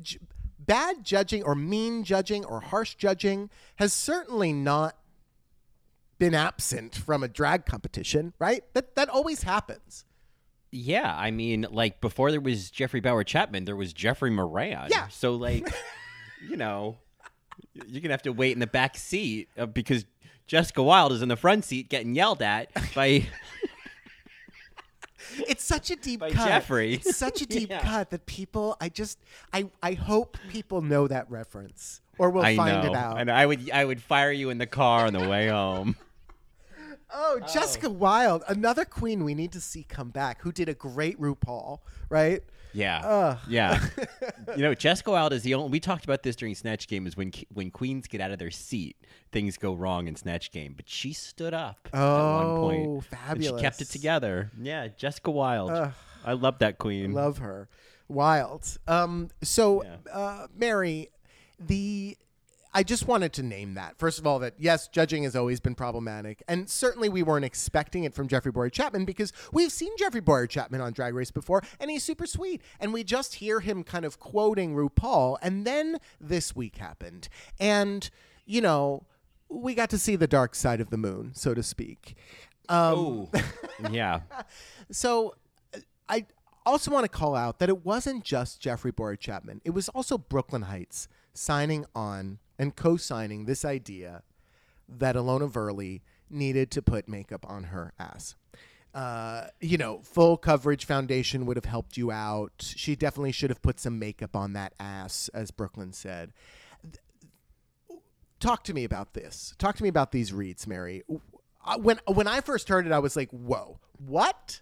j- bad judging or mean judging or harsh judging has certainly not been absent from a drag competition, right? That that always happens. Yeah, I mean, like before there was Jeffrey Bowyer-Chapman, there was Jeffrey Moran. Yeah. So like, you know, you're gonna have to wait in the back seat uh, because Jessica Wild is in the front seat getting yelled at by. It's such a deep By cut. Jeffrey. It's such a deep Yeah. cut that people. I just. I. I hope people know that reference, or we'll I find know, it out. and I would I would fire you in the car on the way home. Oh, Jessica Wild, another queen we need to see come back, who did a great RuPaul, right? Yeah, Ugh. yeah. you know, Jessica Wild is the only. We talked about this during Snatch Game. Is when when queens get out of their seat, things go wrong in Snatch Game. But she stood up at one point. Oh, and fabulous. she kept it together. Yeah, Jessica Wild. I love that queen. Love her. Wild. Um, so, Yeah. uh, Mary, the I just wanted to name that. First of all, that yes, judging has always been problematic. And certainly we weren't expecting it from Jeffrey Bowyer-Chapman because we've seen Jeffrey Bowyer-Chapman on Drag Race before and he's super sweet. And we just hear him kind of quoting RuPaul. And then this week happened. And, you know, we got to see the dark side of the moon, so to speak. Um, Oh, yeah. so I also want to call out that it wasn't just Jeffrey Bowyer-Chapman. It was also Brooklyn Hytes signing on and co-signing this idea that Ilona Verley needed to put makeup on her ass. Uh, you know, full coverage foundation would have helped you out. She definitely should have put some makeup on that ass, as Brooklyn said. Talk to me about this. Talk to me about these reads, Mary. Uh, When when I first heard it, I was like, "Whoa, what?"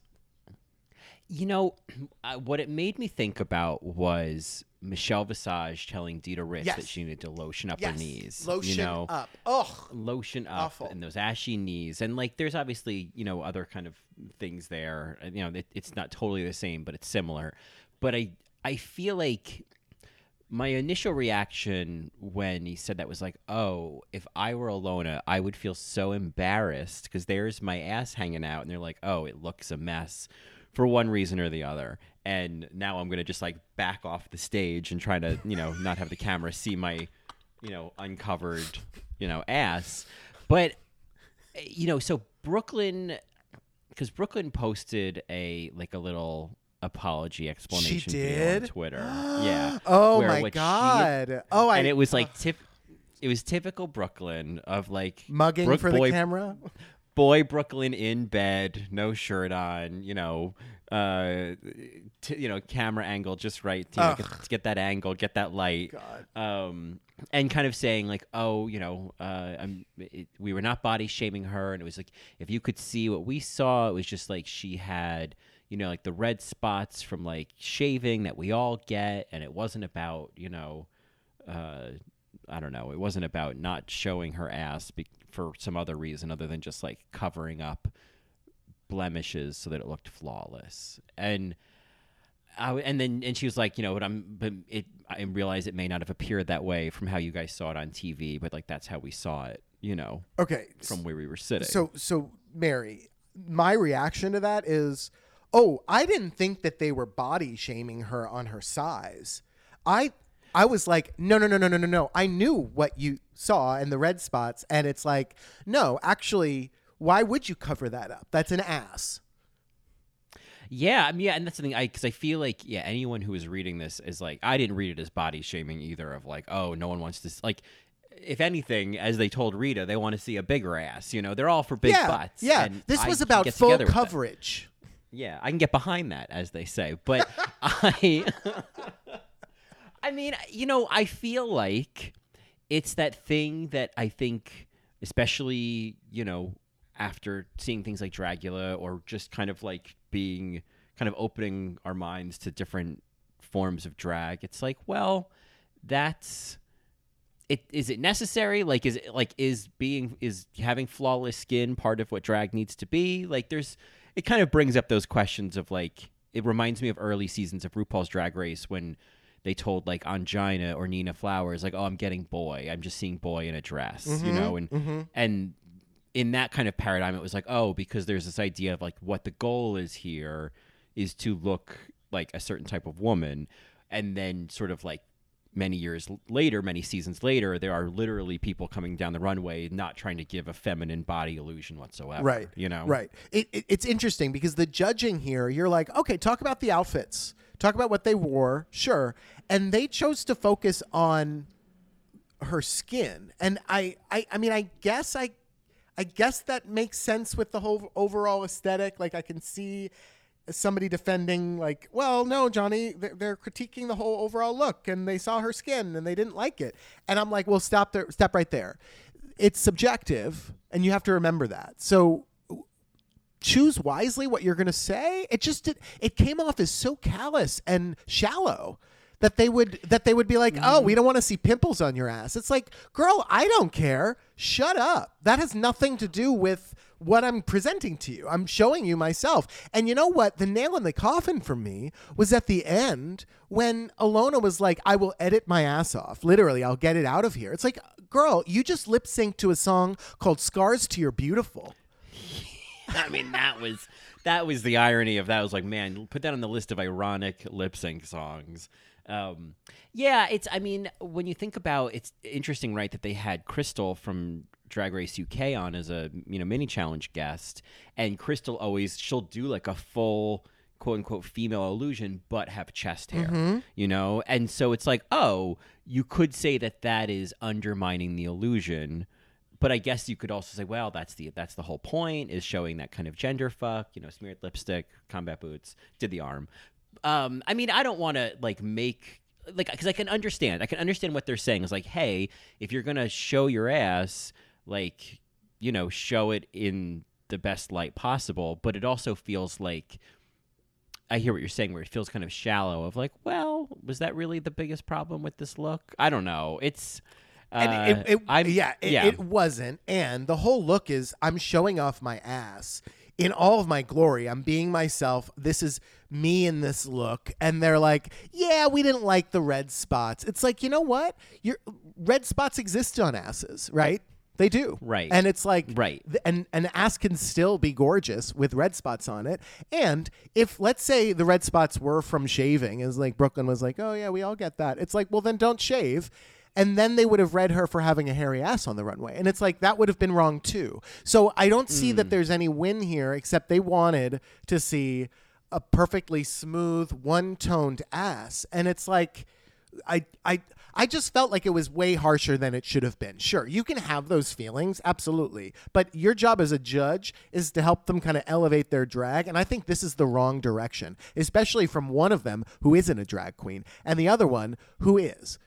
You know, uh, what it made me think about was Michelle Visage telling Dida Ritz that she needed to lotion up yes. her knees. Lotion you know? up. Ugh. lotion up Awful. and those ashy knees and like there's obviously you know other kind of things there you know it, it's not totally the same but it's similar but i i feel like my initial reaction when he said that was like oh if i were Ilona i would feel so embarrassed because there's my ass hanging out and they're like oh it looks a mess for one reason or the other. And now i'm gonna just like back off the stage and try to you know not have the camera see my you know uncovered you know ass. But you know so brooklyn because brooklyn posted a like a little apology explanation video on twitter. Yeah. Oh my what she- god. oh, I and it was like tip it was typical brooklyn of like mugging Brook for boy, the camera. Boy Brooklyn in bed, no shirt on, you know, uh, t- you know, camera angle just right to, you know, get, to get that angle, get that light, um, and kind of saying like, oh, you know, uh, I'm, it, we were not body shaming her, and it was like if you could see what we saw, it was just like she had. You know, like the red spots from like shaving that we all get, and it wasn't about you know, uh, I don't know. It wasn't about not showing her ass be- for some other reason other than just like covering up blemishes so that it looked flawless. And I, and then and she was like, you know, but I'm but it I realize it may not have appeared that way from how you guys saw it on TV, but like that's how we saw it, you know, Okay. from where we were sitting. So so Mary, my reaction to that is, oh, I didn't think that they were body shaming her on her size. I I was like, no, no, no, no, no, no, no. I knew what you saw and the red spots, and it's like, no, actually, why would you cover that up? That's an ass. Yeah, I mean, yeah, and that's the thing. I because I feel like yeah, anyone who is reading this is like, I didn't read it as body shaming either. Of like, oh, no one wants to like. If anything, as they told Rita, they want to see a bigger ass. You know, they're all for big yeah, butts. yeah. and This I was about full together with that. coverage. Yeah, I can get behind that, as they say. But I, I mean, you know, I feel like it's that thing that I think, especially, you know, after seeing things like Dragula or just kind of like being kind of opening our minds to different forms of drag, it's like, well, that's it is it necessary? Like is it like is being is having flawless skin part of what drag needs to be? Like there's it kind of brings up those questions of like it reminds me of early seasons of RuPaul's Drag Race when they told like Ongina or Nina Flowers like oh I'm getting boy I'm just seeing boy in a dress you mm-hmm, know and mm-hmm. and in that kind of paradigm it was like oh because there's this idea of like what the goal is here is to look like a certain type of woman and then sort of like many years later many seasons later there are literally people coming down the runway not trying to give a feminine body illusion whatsoever Right. you know Right. It, it, it's interesting because the judging here, you're like, okay, talk about the outfits, talk about what they wore, sure, and they chose to focus on her skin, and I, I, I mean, I guess I, I guess that makes sense with the whole overall aesthetic. Like, I can see somebody defending, like, well, no, Johnny, they're, they're critiquing the whole overall look, and they saw her skin and they didn't like it, and I'm like, well, stop there, step right there. It's subjective, and you have to remember that. So choose wisely what you're going to say. It just it, it came off as so callous and shallow that they would that they would be like, "Oh, we don't want to see pimples on your ass." It's like, "Girl, I don't care. Shut up. That has nothing to do with what I'm presenting to you. I'm showing you myself." And you know what? The nail in the coffin for me was at the end when Ilona was like, "I will edit my ass off. Literally, I'll get it out of here." It's like, "Girl, you just lip synced to a song called Scars to Your Beautiful." I mean, that was that was the irony of that. I was like, man, put that on the list of ironic lip sync songs. Um, yeah, it's. I mean, when you think about, it's interesting, right? That they had Crystal from Drag Race UK on as a you know mini challenge guest, and Crystal always she'll do like a full quote unquote female illusion, but have chest hair, you know, and so it's like, oh, you could say that that is undermining the illusion but I guess you could also say, well, that's the that's the whole point is showing that kind of gender fuck, you know, smeared lipstick, combat boots, did the arm. Um, I mean, I don't want to like make like because I can understand, I can understand what they're saying is like, hey, if you're gonna show your ass, like, you know, show it in the best light possible, but it also feels like I hear what you're saying, where it feels kind of shallow. Of like, well, was that really the biggest problem with this look? I don't know. It's. Uh, And it, it, I'm- yeah, it, yeah. it wasn't. And the whole look is I'm showing off my ass in all of my glory. I'm being myself. This is me in this look. And they're like, yeah, we didn't like the red spots. It's like, you know what? Your red spots exist on asses, right? They do. Right. And it's like, Right. th- and an ass can still be gorgeous with red spots on it. And if let's say the red spots were from shaving, is like Brooklyn was like, oh yeah, we all get that. It's like, well then don't shave. And then they would have read her for having a hairy ass on the runway. And it's like that would have been wrong too. So I don't see that mm. there's any win here except they wanted to see a perfectly smooth, one-toned ass. And it's like I I I just felt like it was way harsher than it should have been. Sure, you can have those feelings, absolutely. But your job as a judge is to help them kind of elevate their drag, and I think this is the wrong direction, especially from one of them who isn't a drag queen and the other one who is.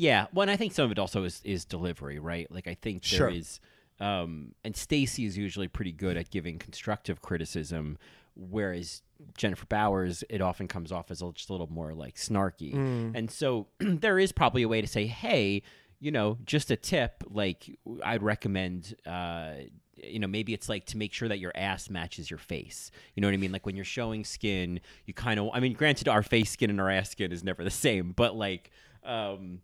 Yeah, well, and I think some of it also is is delivery, right? Like I think Sure. there is, um, and Stacey is usually pretty good at giving constructive criticism, whereas Jennifer Bowers, it often comes off as a, just a little more like snarky, and so there is probably a way to say, hey, you know, just a tip, like I'd recommend. Uh, you know, maybe it's like to make sure that your ass matches your face. You know what I mean? Like when you're showing skin, you kind of, I mean, granted, our face skin and our ass skin is never the same, but like, um,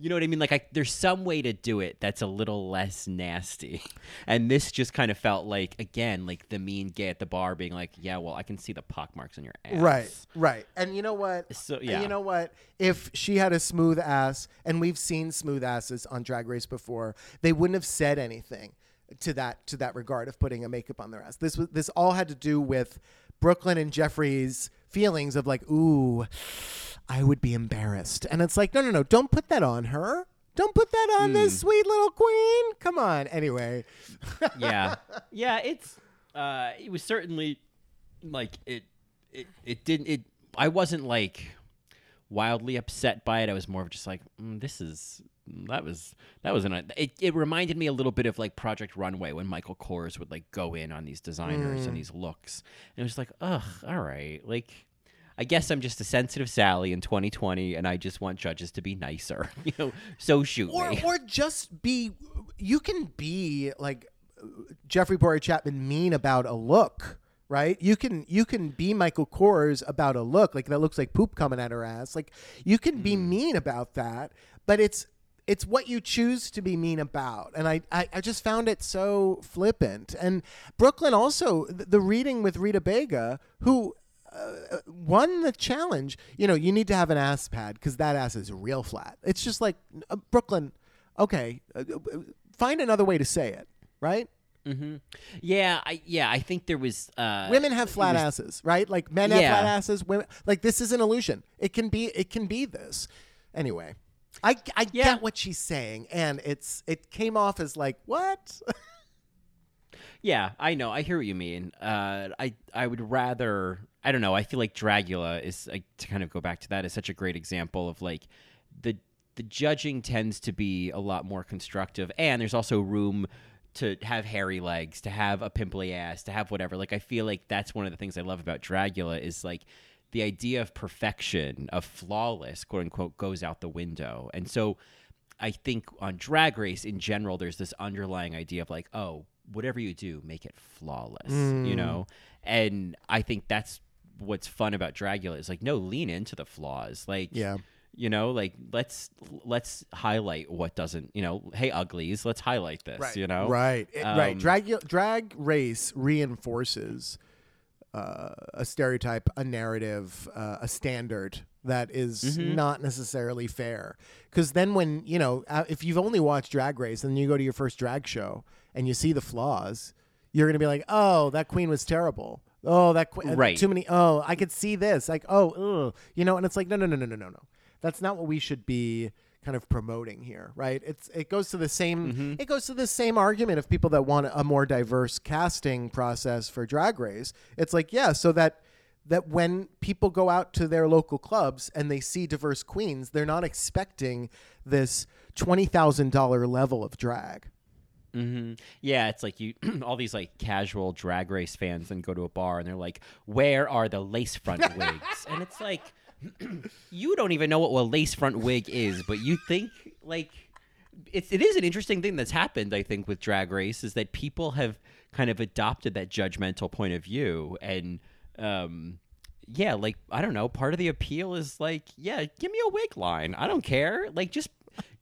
you know what I mean? Like, I, there's some way to do it that's a little less nasty. And this just kind of felt like, again, like the mean gay at the bar being like, yeah, well, I can see the pock marks on your ass. Right, right. And you know what? So, yeah. You know what? If she had a smooth ass, and we've seen smooth asses on Drag Race before, they wouldn't have said anything to that to that regard of putting a makeup on their ass. This was this all had to do with Brooklyn and Jeffrey's feelings of like, ooh, I would be embarrassed. And it's like, no, no, no, don't put that on her. Don't put that on Hmm. this sweet little queen. Come on. Anyway. yeah, yeah. It's uh, it was certainly like it. It it didn't. It. I wasn't like wildly upset by it. I was more of just like, mm, this is that was that was an. It it reminded me a little bit of like Project Runway when Michael Kors would like go in on these designers and mm. these looks, and it was like, ugh, all right, like. I guess I'm just a sensitive Sally in 2020, and I just want judges to be nicer. You know, so shoot or me. or just be you can be like Jeffrey Bowyer-Chapman mean about a look, right? You can you can be Michael Kors about a look like that looks like poop coming out her ass. Like you can be mm. mean about that, but it's it's what you choose to be mean about. And I, I, I just found it so flippant. And Brooklyn also, the, the reading with Rita Baga, who uh, won the challenge. You know, you need to have an ass pad because that ass is real flat. It's just like uh, Brooklyn. Okay, uh, uh, find another way to say it. Right? Yeah, I yeah, I think there was uh, Women have flat was- asses, right? Like men have Yeah. flat asses. Women like this is an illusion. It can be. It can be this. Anyway, I I Yeah. get what she's saying, and it's it came off as like what. Yeah, I know. I hear what you mean. Uh, I I would rather. I don't know. I feel like Dragula is like to kind of go back to that is such a great example of like the the judging tends to be a lot more constructive, and there's also room to have hairy legs, to have a pimply ass, to have whatever. Like I feel like that's one of the things I love about Dragula is like the idea of perfection, of flawless, quote unquote, goes out the window, and so. I think on Drag Race in general, there's this underlying idea of like, oh, whatever you do, make it flawless, you know? And I think that's what's fun about Dragula is like, no, lean into the flaws. Like, Yeah. you know, like let's let's highlight what doesn't, you know, hey uglies, let's highlight this, you know? Right, It- right. Um, Drag drag race reinforces uh, a stereotype, a narrative, uh, a standard that is Mm-hmm. not necessarily fair. Because then, when you know, uh, if you've only watched Drag Race and you go to your first drag show and you see the flaws, you're gonna be like, "Oh, that queen was terrible." Oh, that queen. Right. Too many. Oh, I could see this. Like, oh, ugh. you know, and it's like, no, no, no, no, no, no, no. That's not what we should be kind of promoting here, right? It's it goes to the same Mm-hmm. it goes to the same argument of people that want a more diverse casting process for drag race. It's like, yeah, so that that when people go out to their local clubs and they see diverse queens, they're not expecting this $20,000 level of drag. hmm Yeah, it's like you all these like casual drag race fans then go to a bar and they're like, "Where are the lace front wigs?" and it's like, you don't even know what a lace front wig is, but you think like it's it is an interesting thing that's happened. I think with drag race is that people have kind of adopted that judgmental point of view and. um yeah, like I don't know. Part of the appeal is like, yeah, give me a wig line. I don't care. Like, just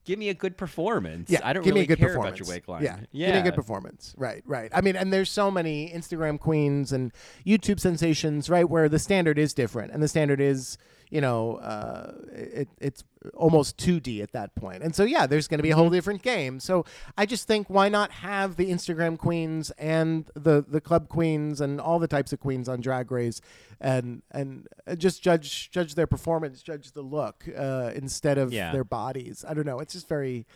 give me a good performance. Yeah, I don't give really me a good care performance. about your wig line. Yeah, yeah, give me a good performance. Right, right. I mean, and there's so many Instagram queens and YouTube sensations, right, where the standard is different, and the standard is, you know, uh, it, it's almost 2D at that point, and so yeah, there's going to be a Mm-hmm. whole different game. So I just think, why not have the Instagram queens and the the club queens and all the types of queens on Drag Race, and and uh, just judge judge their performance, judge the look uh, instead of Yeah. their bodies. I don't know. It's just very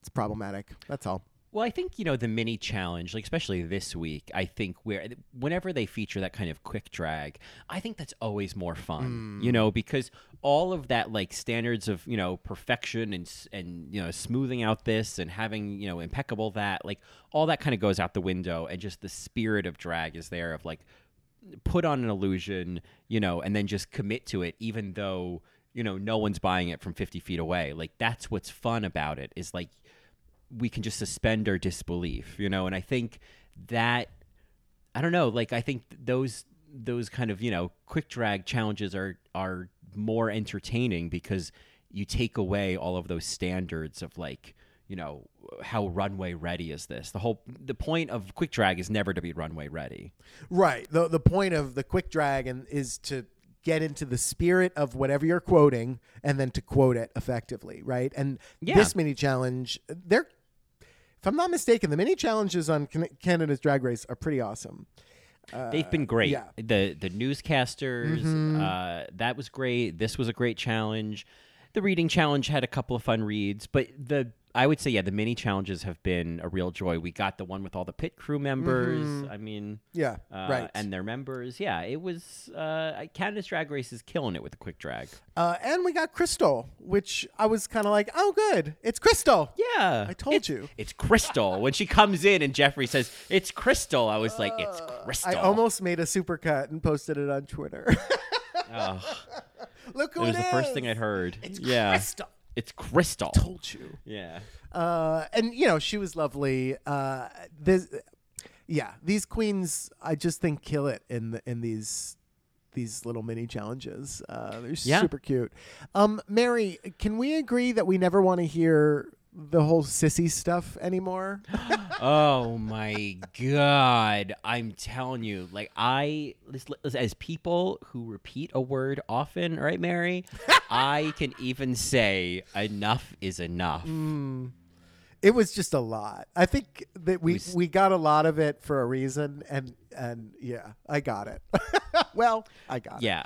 it's problematic. That's all. Well, I think you know the mini challenge, like especially this week. I think where whenever they feature that kind of quick drag, I think that's always more fun. You mm. know, because all of that like standards of you know perfection and and you know smoothing out this and having you know impeccable that like all that kind of goes out the window, and just the spirit of drag is there of like put on an illusion, you know, and then just commit to it, even though you know no one's buying it from 50 feet away. Like that's what's fun about it is like we can just suspend our disbelief, you know. And I think that I don't know, like I think those those kind of you know quick drag challenges are are more entertaining because you take away all of those standards of like you know how runway ready is this the whole the point of quick drag is never to be runway ready Right. The the point of the quick drag and is to get into the spirit of whatever you're quoting and then to quote it effectively, right? And Yeah. this mini challenge, they're if I'm not mistaken, the mini challenges on Canada's Drag Race are pretty awesome. They've been great. yeah. The the newscasters, uh, that was great. This was a great challenge. The reading challenge had a couple of fun reads, but the I would say yeah, the mini challenges have been a real joy. We got the one with all the pit crew members. I mean, Yeah, uh, right. and their members. Yeah, it was uh, Canada's Drag Race is killing it with the quick drag. Uh, and we got Crystal, which I was kind of like, oh, good, it's Crystal. Yeah, I told It's- you. It's Crystal. when she comes in and Jeffrey says it's Crystal, I was like, it's Crystal. Uh, I almost made a supercut and posted it on Twitter. Oh, Look it who was the first thing I'd heard. It's yeah, Crystal. It's Crystal. Told you. Yeah. uh, and you know she was lovely. Uh, this, yeah, these queens, I just think kill it in the, in these these little mini challenges. Uh, they're Yeah. super cute. Um, Mary, can we agree that we never want to hear the whole sissy stuff anymore? Oh my god! I'm telling you, like I, as people who repeat a word often, right, Mary? I can even say enough is enough. Mm. it was just a lot. I think that we was- we got a lot of it for a reason, and and yeah, I got it. well, I got it. Yeah.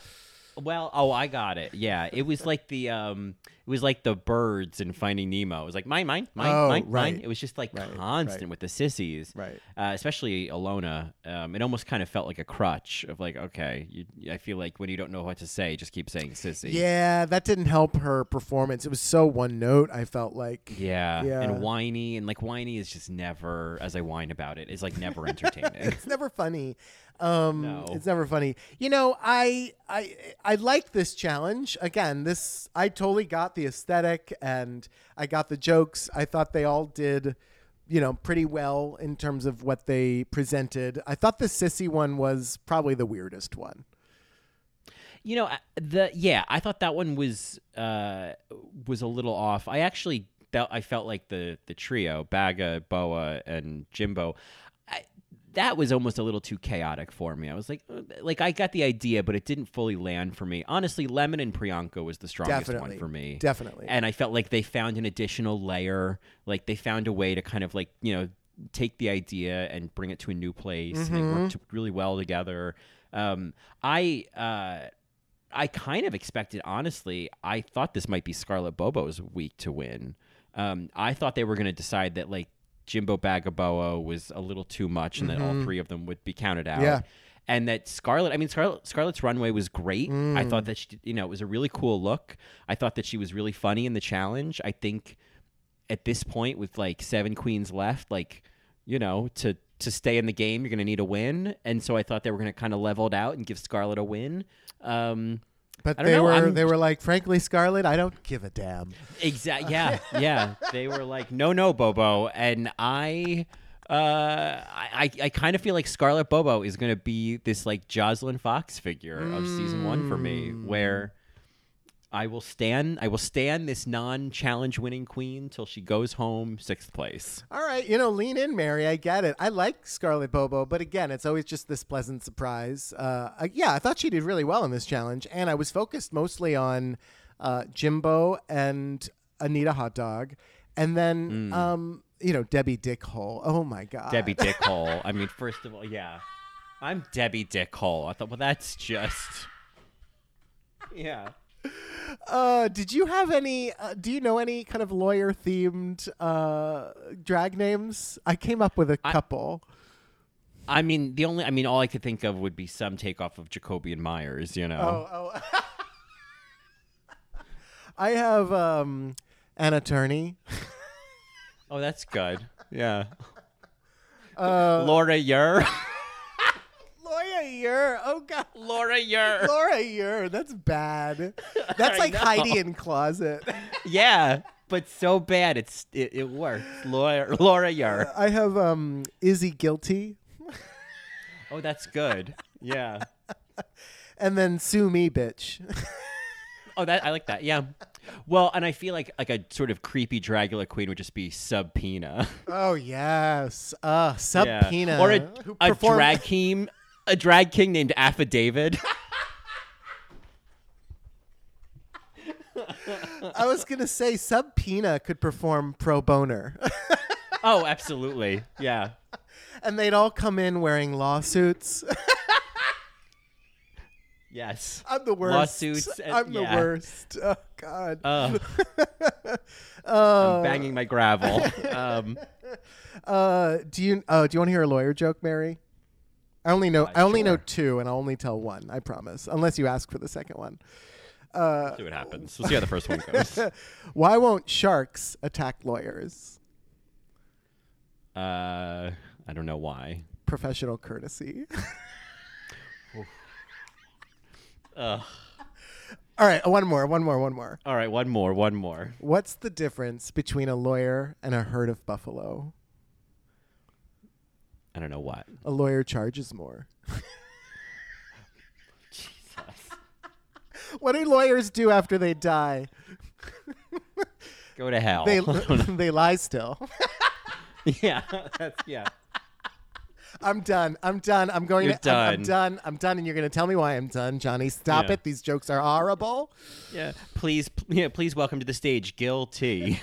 Well, oh, I got it. Yeah, it was like the um, it was like the birds in Finding Nemo. It was like mine, mine, mine, Oh, mine, right. mine. It was just like Right, constant right. with the sissies, Right. Uh, especially Ilona. Um, it almost kind of felt like a crutch of like, okay, you, I feel like when you don't know what to say, just keep saying sissy. Yeah, that didn't help her performance. It was so one note. I felt like. Yeah. Yeah. and whiny and like whiny is just never, as I whine about it, it, is like never entertaining. it's never funny. Um, No. It's never funny. You know, I I I like this challenge. Again, this I totally got the aesthetic and I got the jokes. I thought they all did, you know, pretty well in terms of what they presented. I thought the sissy one was probably the weirdest one. You know, the yeah, I thought that one was uh was a little off. I actually felt I felt like the the trio, Baga, Boa, and Jimbo. That was almost a little too chaotic for me. I was like, uh, like I got the idea, but it didn't fully land for me. Honestly, Lemon and Priyanka was the strongest Definitely. one for me. Definitely. And I felt like they found an additional layer. Like they found a way to kind of like you know take the idea and bring it to a new place. And they worked really well together. Um, I. Uh, I kind of expected, honestly, I thought this might be Scarlett Bobo's week to win. Um, I thought they were going to decide that like Jimbo Bagaboa was a little too much, and that all three of them would be counted out. Yeah. And that Scarlett, I mean, Scarlett, Scarlett's runway was great. I thought that she, you know, it was a really cool look. I thought that she was really funny in the challenge. I think at this point, with like seven queens left, like you know, to to stay in the game, you're going to need a win, and so I thought they were going to kind of level it out and give Scarlett a win. Um, But they know, were I'm- they were like, frankly, Scarlett, I don't give a damn. Exactly. Yeah, yeah. They were like, no, no, Bobo, and I, uh, I, I, kind of feel like Scarlett Bobo is going to be this like Jocelyn Fox figure of season one for me, where I will stand, I will stand this non-challenge winning queen till she goes home sixth place. All right, you know, lean in, Mary. I get it. I like Scarlett Bobo, but again, it's always just this pleasant surprise. Uh, yeah, I thought she did really well in this challenge, and I was focused mostly on uh, Jimbo and Anita Hot Dog, and then um, you know Debbie Dickhole. Oh my God, Debbie Dickhole. I mean, first of all, yeah, I'm Debbie Dickhole. I thought, well, that's just, yeah. Uh, did you have any? Uh, do you know any kind of lawyer themed uh, drag names? I came up with a couple. I mean, the only, I mean, all I could think of would be some takeoff of Jacoby and Myers, you know? Oh, oh. I have um, an attorney. Oh, that's good. Yeah. Uh, Laura Yer. Laura Yer. Oh God. Laura Yer. Laura Yer. That's bad. That's like know. Heidi in closet. yeah, but so bad it's it, it works. Laura Laura Yer. I have um, Izzy Guilty, Oh, that's good. Yeah. and then Sue Me Bitch. Oh, that I like that. Yeah. Well, and I feel like like a sort of creepy Dragula queen would just be Subpoena. oh yes. Uh, Yeah. Subpoena. Or a, a drag king a drag king named Affidavit. I was gonna say Subpoena could perform pro boner, oh, absolutely. Yeah. and they'd all come in wearing lawsuits. Yes. I'm the worst. Lawsuits and- I'm the worst. Oh God. Uh, Oh. I'm banging my gravel. Um, Uh, do you uh, do you want to hear a lawyer joke, Mary? I only know Uh, I only know two, and I'll only tell one. I promise, unless you ask for the second one. Uh, see what happens. We'll see how the first one goes. Why won't sharks attack lawyers? Uh, I don't know why. Professional courtesy. Ugh. All right, one more, one more, one more. All right, one more, one more. What's the difference between a lawyer and a herd of buffalo? I don't know what. A lawyer charges more. Jesus. What do lawyers do after they die? Go to hell. They they lie still. yeah, that's yeah. I'm done. I'm done. I'm going You're to. I'm- I'm, done. done. I'm done. And you're going to tell me why I'm done, Johnny. Stop Yeah. it. These jokes are horrible. Yeah. Please, yeah, please welcome to the stage, Gil T.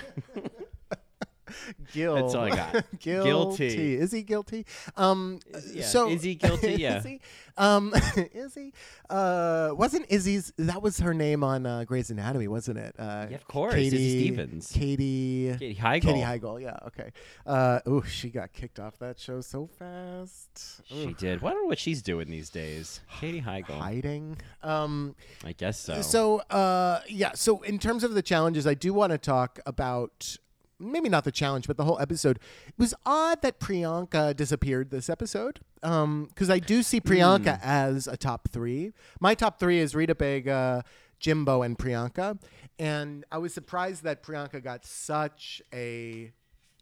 Gil. That's all I got. guilty. Guilty. Is he guilty? Um. yeah. So Is he guilty? Yeah. is he? Um. is he? Uh. Wasn't Izzy's? That was her name on uh, Grey's Anatomy, wasn't it? Uh, Yeah, of course. Katie Izzy Stevens. Katie. Katie Heigl. Katie Heigl. Yeah. Okay. Uh. Oh, she got kicked off that show so fast. She did. I don't know what she's doing these days. Katie Heigl. Hiding. Um. I guess so. So, uh, yeah. So, in terms of the challenges, I do want to talk about maybe not the challenge, but the whole episode. It was odd that Priyanka disappeared this episode because I do see Priyanka as a top three. My top three is Rita Baga, Jimbo, and Priyanka, and I was surprised that Priyanka got such a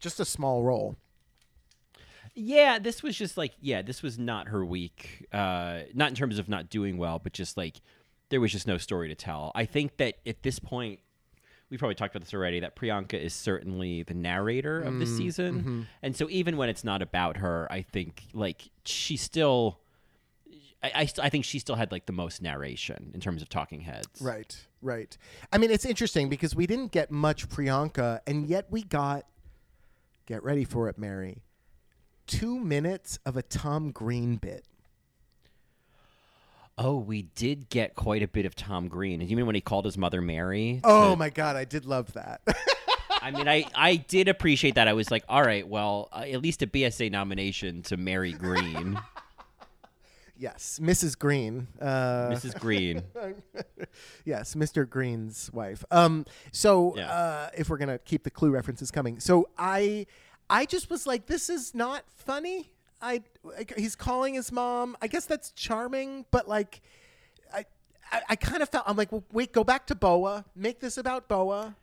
just a small role. Yeah, this was just like yeah, this was not her week. Uh, not in terms of not doing well, but just like there was just no story to tell. I think that at this point, we probably talked about this already. That Priyanka is certainly the narrator of the mm-hmm. season, mm-hmm. and so even when it's not about her, I think like she still. I, I, I think she still had like the most narration in terms of talking heads. Right, right. I mean, it's interesting because we didn't get much Priyanka, and yet we got. Get ready for it, Mary. Two minutes of a Tom Green bit. Oh, we did get quite a bit of Tom Green. You mean when he called his mother Mary? Oh to- my God, I did love that. I mean, I, I did appreciate that. I was like, all right, well, uh, at least a BSA nomination to Mary Green, yes, Mrs. Green. Uh, Mrs. Green. yes, Mr. Green's wife. Um, so Yeah. uh, if we're gonna keep the clue references coming, so I I just was like, this is not funny. I like, he's calling his mom. I guess that's charming, but like, I I, I kind of felt I'm like, well, wait, go back to Boa. Make this about Boa.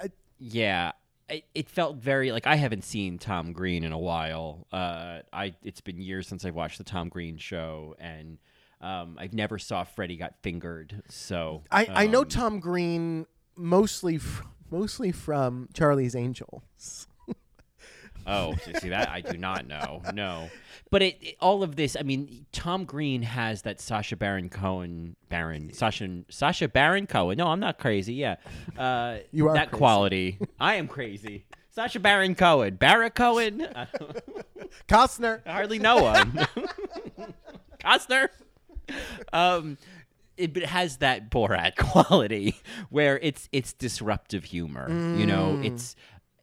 I, Yeah. It, it felt very like I haven't seen Tom Green in a while. Uh, I it's been years since I've watched the Tom Green show, and um, I've never saw Freddy got fingered. So I, I know um, Tom Green mostly f- mostly from Charlie's Angels. Oh, see that? I do not know. No, but it, it- all of this. I mean, Tom Green has that Sacha Baron Cohen Baron Sasha Sacha Baron Cohen. No, I'm not crazy. Yeah, uh, You are that crazy. quality. I am crazy. Sacha Baron Cohen, Barrett Cohen. I, Costner. I hardly know him. Costner. Um, it, it has that Borat quality where it's it's disruptive humor. You know, it's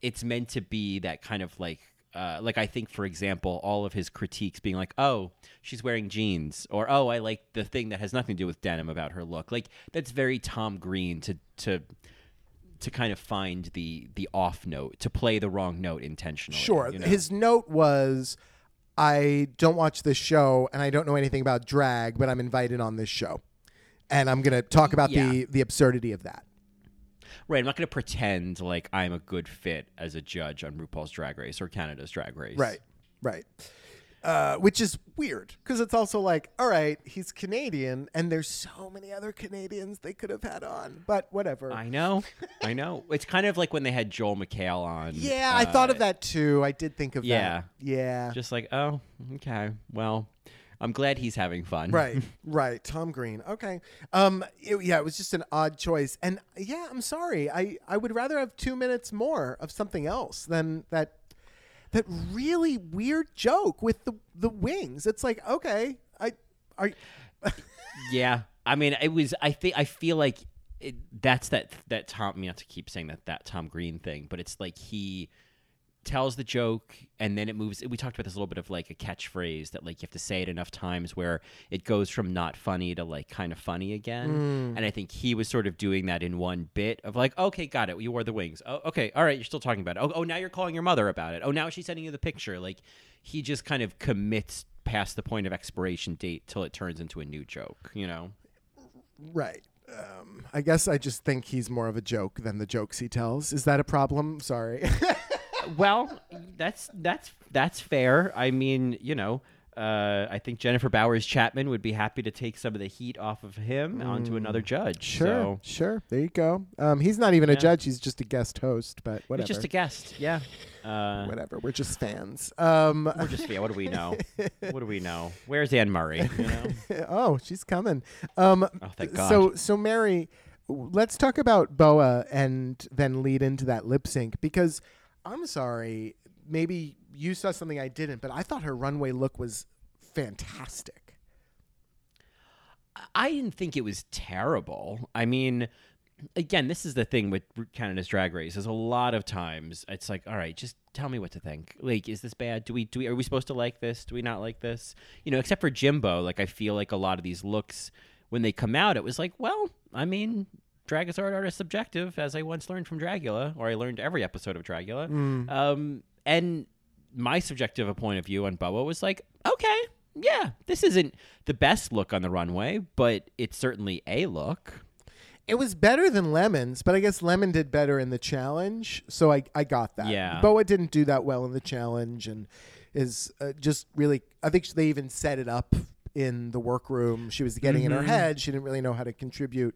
it's meant to be that kind of like uh, like I think, for example, all of his critiques being like, "Oh, she's wearing jeans," or "Oh, I like the thing that has nothing to do with denim about her look." Like that's very Tom Green to to to kind of find the the off note, to play the wrong note intentionally. Sure. you know? His note was, I don't watch this show and I don't know anything about drag, but I'm invited on this show, and I'm going to talk about the the absurdity of that. Right, I'm not going to pretend like I'm a good fit as a judge on RuPaul's Drag Race or Canada's Drag Race. Right. Right. Uh, which is weird because it's also like, all right, he's Canadian, and there's so many other Canadians they could have had on, but whatever. I know. I know. It's kind of like when they had Joel McHale on. yeah, I thought of uh, that too. I did think of yeah. that. Yeah, yeah. Just like, oh, okay. Well, I'm glad he's having fun. Right, right. Tom Green. Okay. Um. it- yeah, it was just an odd choice, and yeah, I'm sorry. I I would rather have two minutes more of something else than that. That really weird joke with the the wings. It's like okay, I are. Yeah. I mean, it was. I think. I feel like it, that's that. That Tom. I mean, not to keep saying that. That Tom Green thing, but it's like he tells the joke and then it moves we talked about this a little bit of like a catchphrase that like you have to say it enough times where it goes from not funny to like kind of funny again. And i think he was sort of doing that in one bit of like okay got it. You wore the wings. Oh okay. All right you're still talking about it. Oh, oh now you're calling your mother about it. Oh now she's sending you the picture. Like he just kind of commits past the point of expiration date till it turns into a new joke you know? Right. Um, I guess I just think he's more of a joke than the jokes he tells. Is that a problem? Sorry. well, that's that's that's fair. I mean, you know, uh, I think Jennifer Bowers Chapman would be happy to take some of the heat off of him onto another judge. Mm. sure. so Sure. There you go. Um, he's not even a judge. He's just a guest host. But whatever. he's just a guest. Yeah. Uh, whatever. We're just fans. Um, we're just yeah. What do we know? what do we know? Where's Anne Murray? You know? oh, she's coming. Um, Oh, thank God. So, so Mary, let's talk about Boa and then lead into that lip sync because I'm sorry, maybe you saw something I didn't, but I thought her runway look was fantastic. I didn't think it was terrible. I mean, again, this is the thing with Canada's Drag Race. Is a lot of times it's like, all right, just tell me what to think. Like, is this bad? Do we do we are we supposed to like this? Do we not like this? You know, except for Jimbo. Like, I feel like a lot of these looks when they come out, it was like, well, I mean. Drag is art, art is subjective, as I once learned from Dragula, or I learned every episode of Dragula. Um, and my subjective point of view on Boa was like, okay, yeah, this isn't the best look on the runway, but it's certainly a look. It was better than Lemon's, but I guess Lemon did better in the challenge, so I, I got that. Yeah. Boa didn't do that well in the challenge, and is uh, just really. I think they even set it up in the workroom. She was getting in her head. She didn't really know how to contribute.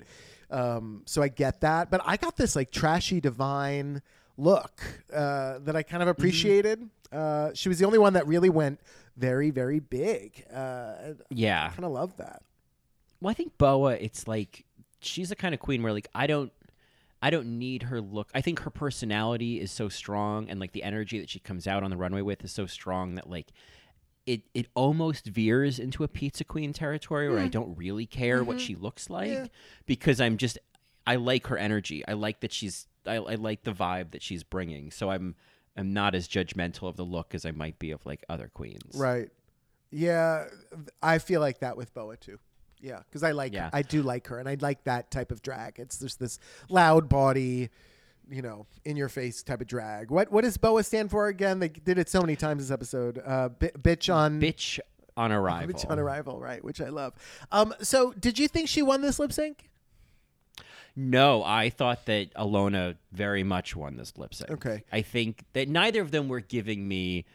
Um, so I get that, but I got this like trashy divine look uh, that I kind of appreciated. Uh, she was the only one that really went very, very big. Uh, Yeah. kind of love that. Well, I think Boa, it's like she's the kind of queen where like I don't I don't need her look. I think her personality is so strong and like the energy that she comes out on the runway with is so strong that like it it almost veers into a pizza queen territory where I don't really care what mm-hmm. she looks like because I'm just I like her energy. I like that she's I, I like the vibe that she's bringing. So I'm I'm not as judgmental of the look as I might be of like other queens. Right. Yeah, I feel like that with Boa too. Yeah, because I like Yeah. I do like her, and I like that type of drag. It's just this loud body, you know, in your face type of drag. What what does BOA stand for again? They did it so many times this episode. Uh, bi- bitch on Bitch on arrival. bitch on arrival, right? Which I love. Um, so did you think she won this lip sync? No, I thought that Ilona very much won this lip sync. Okay. I think that neither of them were giving me,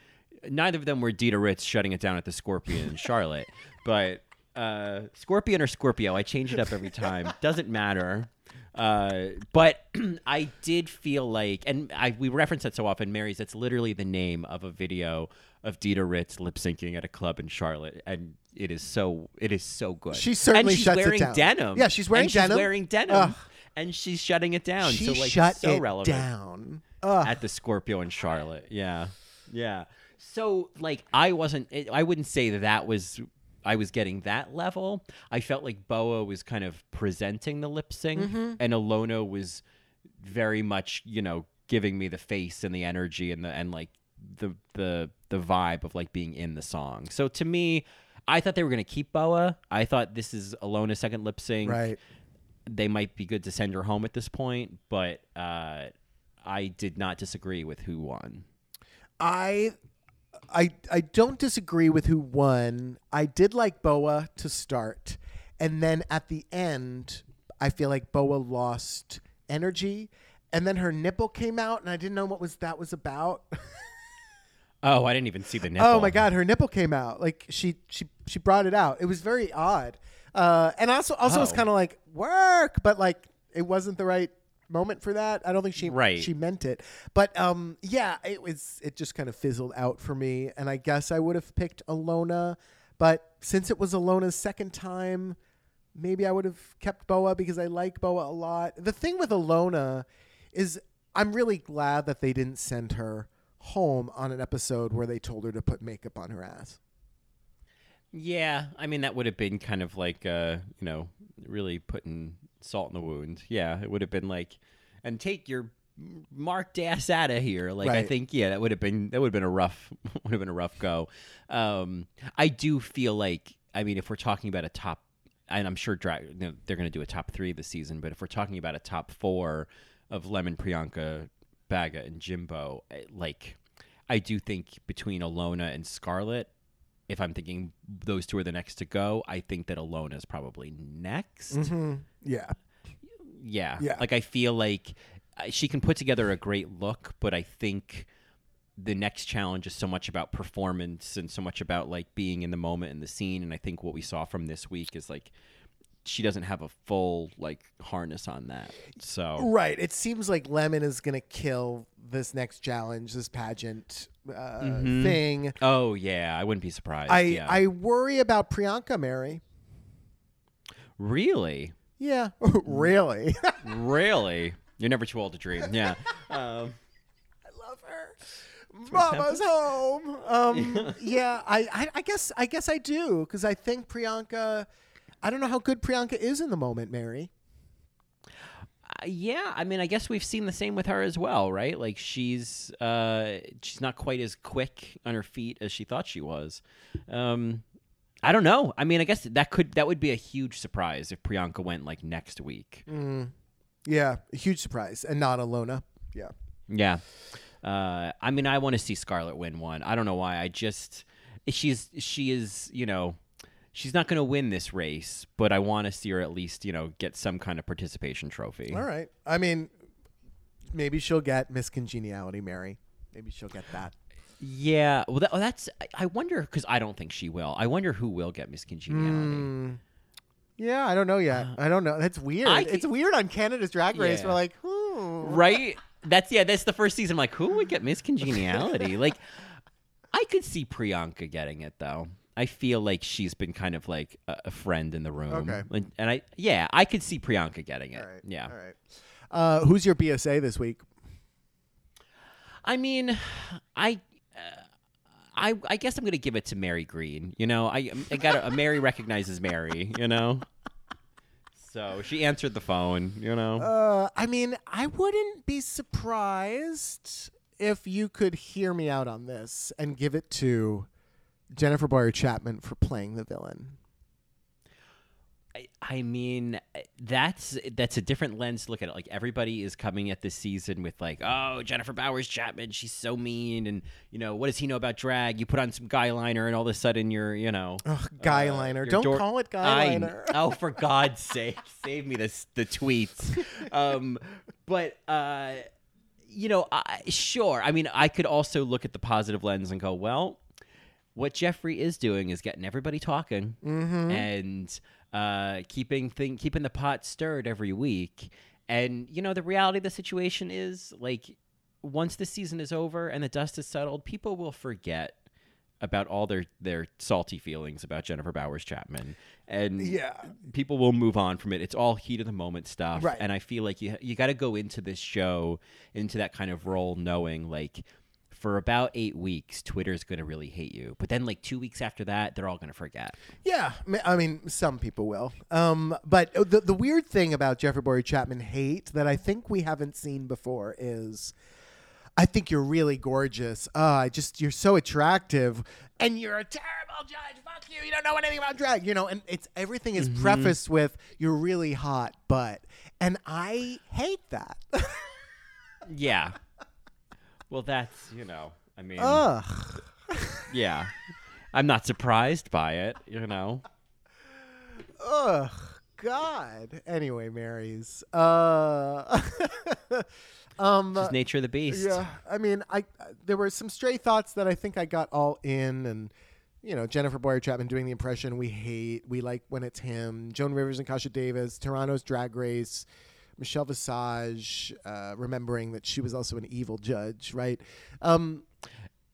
neither of them were Dida Ritz shutting it down at the Scorpion Charlotte, but uh, Scorpion or Scorpio, I change it up every time. Doesn't matter. Uh, but I did feel like, and I we reference that so often, Mary's. That's literally the name of a video of Dida Ritz lip syncing at a club in Charlotte, and it is so it is so good. She certainly and she's shuts it wearing down. denim. Yeah, she's wearing and denim. She's wearing denim, Ugh. and she's shutting it down. she so like shut so it relevant down. Ugh. at the Scorpio in Charlotte. Yeah, yeah. So like I wasn't. It, I wouldn't say that that was. I was getting that level. I felt like Boa was kind of presenting the lip sync, Mm-hmm. and Ilona was very much, you know, giving me the face and the energy and the and like the the the vibe of like being in the song. So to me, I thought they were gonna keep Boa. I thought this is Ilona's second lip sync right. they might be good to send her home at this point, but uh, I did not disagree with who won. I I I don't disagree with who won. I did like Boa to start. And then at the end, I feel like Boa lost energy. And then her nipple came out and I didn't know what was that was about. Oh, I didn't even see the nipple. Oh my god, her nipple came out. Like she she she brought it out. It was very odd. Uh, and also also it's Oh. kind of like work, but like it wasn't the right moment for that. I don't think she Right. she meant it. But um yeah, it was it just kind of fizzled out for me and I guess I would have picked Ilona, but since it was Ilona's second time, maybe I would have kept Boa because I like Boa a lot. The thing with Alona is I'm really glad that they didn't send her home on an episode where they told her to put makeup on her ass. Yeah, I mean that would have been kind of like uh, you know, really putting salt in the wound. Yeah, it would have been like, and take your marked ass out of here. Like I think, yeah, that would have been that would have been a rough would have been a rough go. Um, I do feel like, I mean, if we're talking about a top, and I'm sure you know, they're going to do a top three this season, but if we're talking about a top four of Lemon, Priyanka, Baga, and Jimbo, eh, like. I do think between Ilona and Scarlett, if I'm thinking those two are the next to go, I think that Ilona is probably next. Yeah. Yeah. Yeah. Like I feel like uh, she can put together a great look, but I think the next challenge is so much about performance and so much about like being in the moment in the scene. And I think what we saw from this week is like she doesn't have a full like harness on that. So Right. It seems like Lemon is to kill this next challenge, this pageant uh, thing. oh yeah, I wouldn't be surprised. I, yeah. I worry about Priyanka, Mary. really, Yeah. really? really, you're never too old to dream. Yeah. Um, I love her. Mama's home. Um, yeah, I, I, I guess I guess I do because I think Priyanka. I don't know how good Priyanka is in the moment, Mary. Uh, yeah, I mean, I guess we've seen the same with her as well, right? Like she's uh, she's not quite as quick on her feet as she thought she was. Um, I don't know. I mean, I guess that could that would be a huge surprise if Priyanka went like next week. Yeah, a huge surprise, and not Ilona. Yeah. Yeah. Uh, I mean, I want to see Scarlett win one. I don't know why. I just she's she is you know she's not going to win this race, but I want to see her at least you know get some kind of participation trophy. All right. I mean, maybe she'll get Miss Congeniality, Mary. Maybe she'll get that. Yeah, well, that, oh, that's. I- wonder because I don't think she will. I wonder who will get Miss Congeniality. Yeah, I don't know yet. I don't know. That's weird. I it's weird on Canada's Drag Race. Yeah. We're like, hmm. Right? That's yeah. That's the first season. I'm like, who would get Miss Congeniality? like, I could see Priyanka getting it though. I feel like she's been kind of like a, a friend in the room. Okay. Like, and I yeah, I could see Priyanka getting it. All right. Yeah. All right. Uh, who's your BSA this week? I mean, I. Uh, I, I guess I'm gonna give it to Mary Green. You know, I I got a Mary recognizes Mary. You know, so she answered the phone. You know, Uh, I mean, I wouldn't be surprised if you could hear me out on this and give it to Jennifer Bowyer-Chapman for playing the villain. I- I mean, that's that's a different lens to look at it. Like everybody is coming at this season with like, oh, Jennifer Bowers Chapman, she's so mean, and you know, what does he know about drag? You put on some guy liner, and all of a sudden you're, you know, Ugh, guy uh, liner. Don't door- call it guy I- liner. oh, for God's sake, save me this the tweets. Um, but uh, you know, I, sure. I mean, I could also look at the positive lens and go, well, what Jeffrey is doing is getting everybody talking Mm-hmm. and uh, keeping thing keeping the pot stirred every week. And you know, the reality of the situation is like once the season is over and the dust is settled, people will forget about all their their salty feelings about Jennifer Bowers Chapman, and Yeah. people will move on from it. It's all heat of the moment stuff, Right. and I feel like you you got to go into this show into that kind of role knowing like. For about eight weeks, Twitter's going to really hate you. But then, like two weeks after that, they're all going to forget. Yeah, I mean, some people will. Um, but the the weird thing about Jeffrey Bowyer-Chapman hate that I think we haven't seen before is, I think you're really gorgeous. Uh, I just you're so attractive, and you're a terrible judge. Fuck you. You don't know anything about drag. You know, and it's everything is prefaced with you're really hot, but, and I hate that. Yeah. Well, that's you know, I mean, Ugh. yeah, I'm not surprised by it. You know, Ugh, God. Anyway, Marys. Uh, um, just nature of the beast. yeah. I mean, I there were some stray thoughts that I think I got all in, and you know, Jennifer Bowyer-Chapman doing the impression we hate, we like when it's him. Joan Rivers and Kasha Davis, Toronto's Drag Race. Michelle Visage, uh, remembering that she was also an evil judge, right? Um,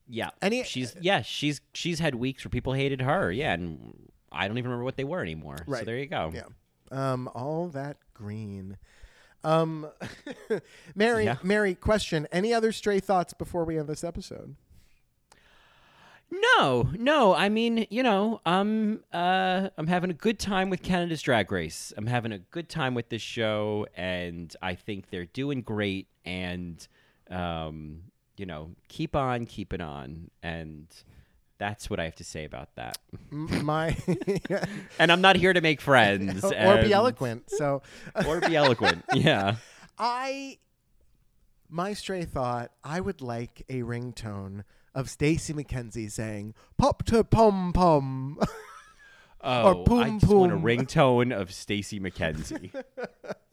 Yeah, Any- she's yeah she's she's had weeks where people hated her. Yeah, and I don't even remember what they were anymore. So Right. there you go. Yeah. Um, all that green. Um, Mary, Yeah. Mary, question. Any other stray thoughts before we end this episode? No, no. I mean, you know, I'm uh, I'm having a good time with Canada's Drag Race. I'm having a good time with this show, and I think they're doing great. And um, you know, keep on keeping on, and that's what I have to say about that. My And I'm not here to make friends or be eloquent. So or be eloquent. Yeah. I, my stray thought, I would like a ringtone of Stacey McKenzie saying "pop to pom pom." Oh, I poom just want a poom. ringtone of Stacey McKenzie.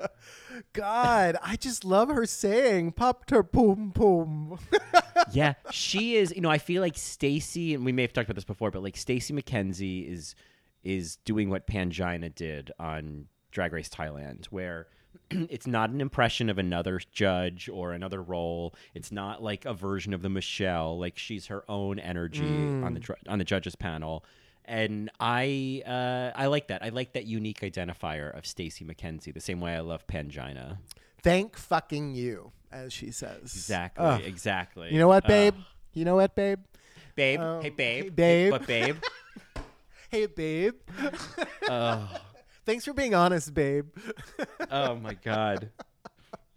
God, I just love her saying "pop to pom pom." yeah, she is. You know, I feel like Stacey, and we may have talked about this before, but like Stacey McKenzie is is doing what Pangina did on Drag Race Thailand, where it's not an impression of another judge or another role. It's not like a version of the Michelle. Like she's her own energy on the on the judges panel. And I uh, I like that. I like that unique identifier of Stacey McKenzie, the same way I love Pangina. Thank fucking you, as she says. Exactly. Ugh. Exactly. You know what, babe? you know what, babe? babe. Um, hey, babe. hey, babe. But babe. Hey, babe. oh, Thanks for being honest, babe. oh my god.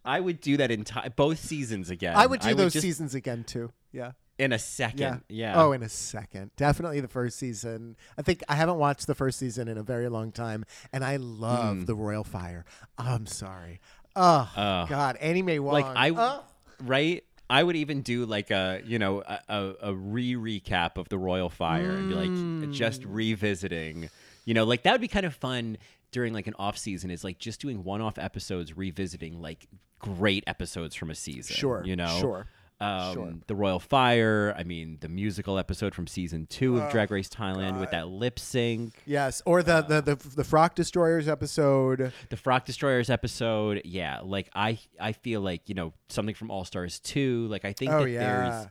I would do that in both seasons again. I would do those just- seasons again too. Yeah. in a second. Yeah. Oh, in a second. Definitely the first season. I think I haven't watched the first season in a very long time, and I love the Royal Fire. I'm sorry. Oh Ugh. God, Annee Maywong. like I Oh. right. I would even do like a you know a, a, a re recap of the Royal Fire and be like just Mm. revisiting. You know, like that would be kind of fun during like an off season. Is like just doing one off episodes, revisiting like great episodes from a season. Sure, you know, sure, Um, sure. The Royal Fire. I mean, the musical episode from season two of Drag Race Thailand with that lip sync. Yes, or the, the the the Frock Destroyers episode. the Frock Destroyers episode, yeah, like I I feel like you know something from All Stars two. Like I think Oh, that yeah. there's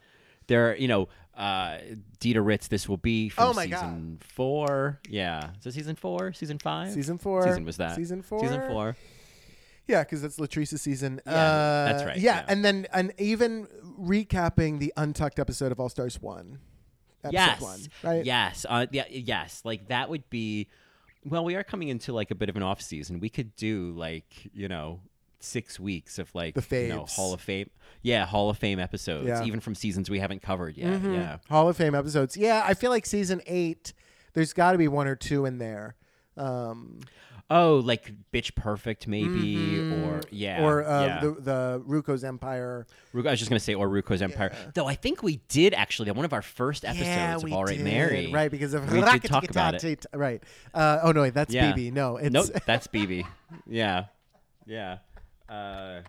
there you know uh Dida Ritz. This will be from Oh, my season four. Yeah, it season four? Season five? Season four. Season was that? Season four. Season four. Yeah, because that's Latrice's season. Yeah, Uh, that's right, Yeah, yeah. and then and even recapping the Untucked episode of All Stars one. Episode yes, one, right? yes, uh, yeah, yes. Like that would be. Well, we are coming into like a bit of an off season. We could do like you know six weeks of like The you know. Hall of Fame. Yeah, Hall of Fame episodes, Yeah. even from seasons we haven't covered yet. Yeah. Hall of Fame episodes. Yeah, I feel like season eight, there's got to be one or two in there. Um, Oh, like Bitch Perfect, maybe, or yeah, Mm-hmm. or uh, yeah. the the RuCo's Empire. Ru- I was just gonna say, or RuCo's Empire. Though I think we did actually on one of our first episodes yeah, of All Right did, Mary. right? Because of we did talk about it. Right. Uh, oh no, wait, that's BB. No, it's Nope, that's BB. Yeah, yeah, uh,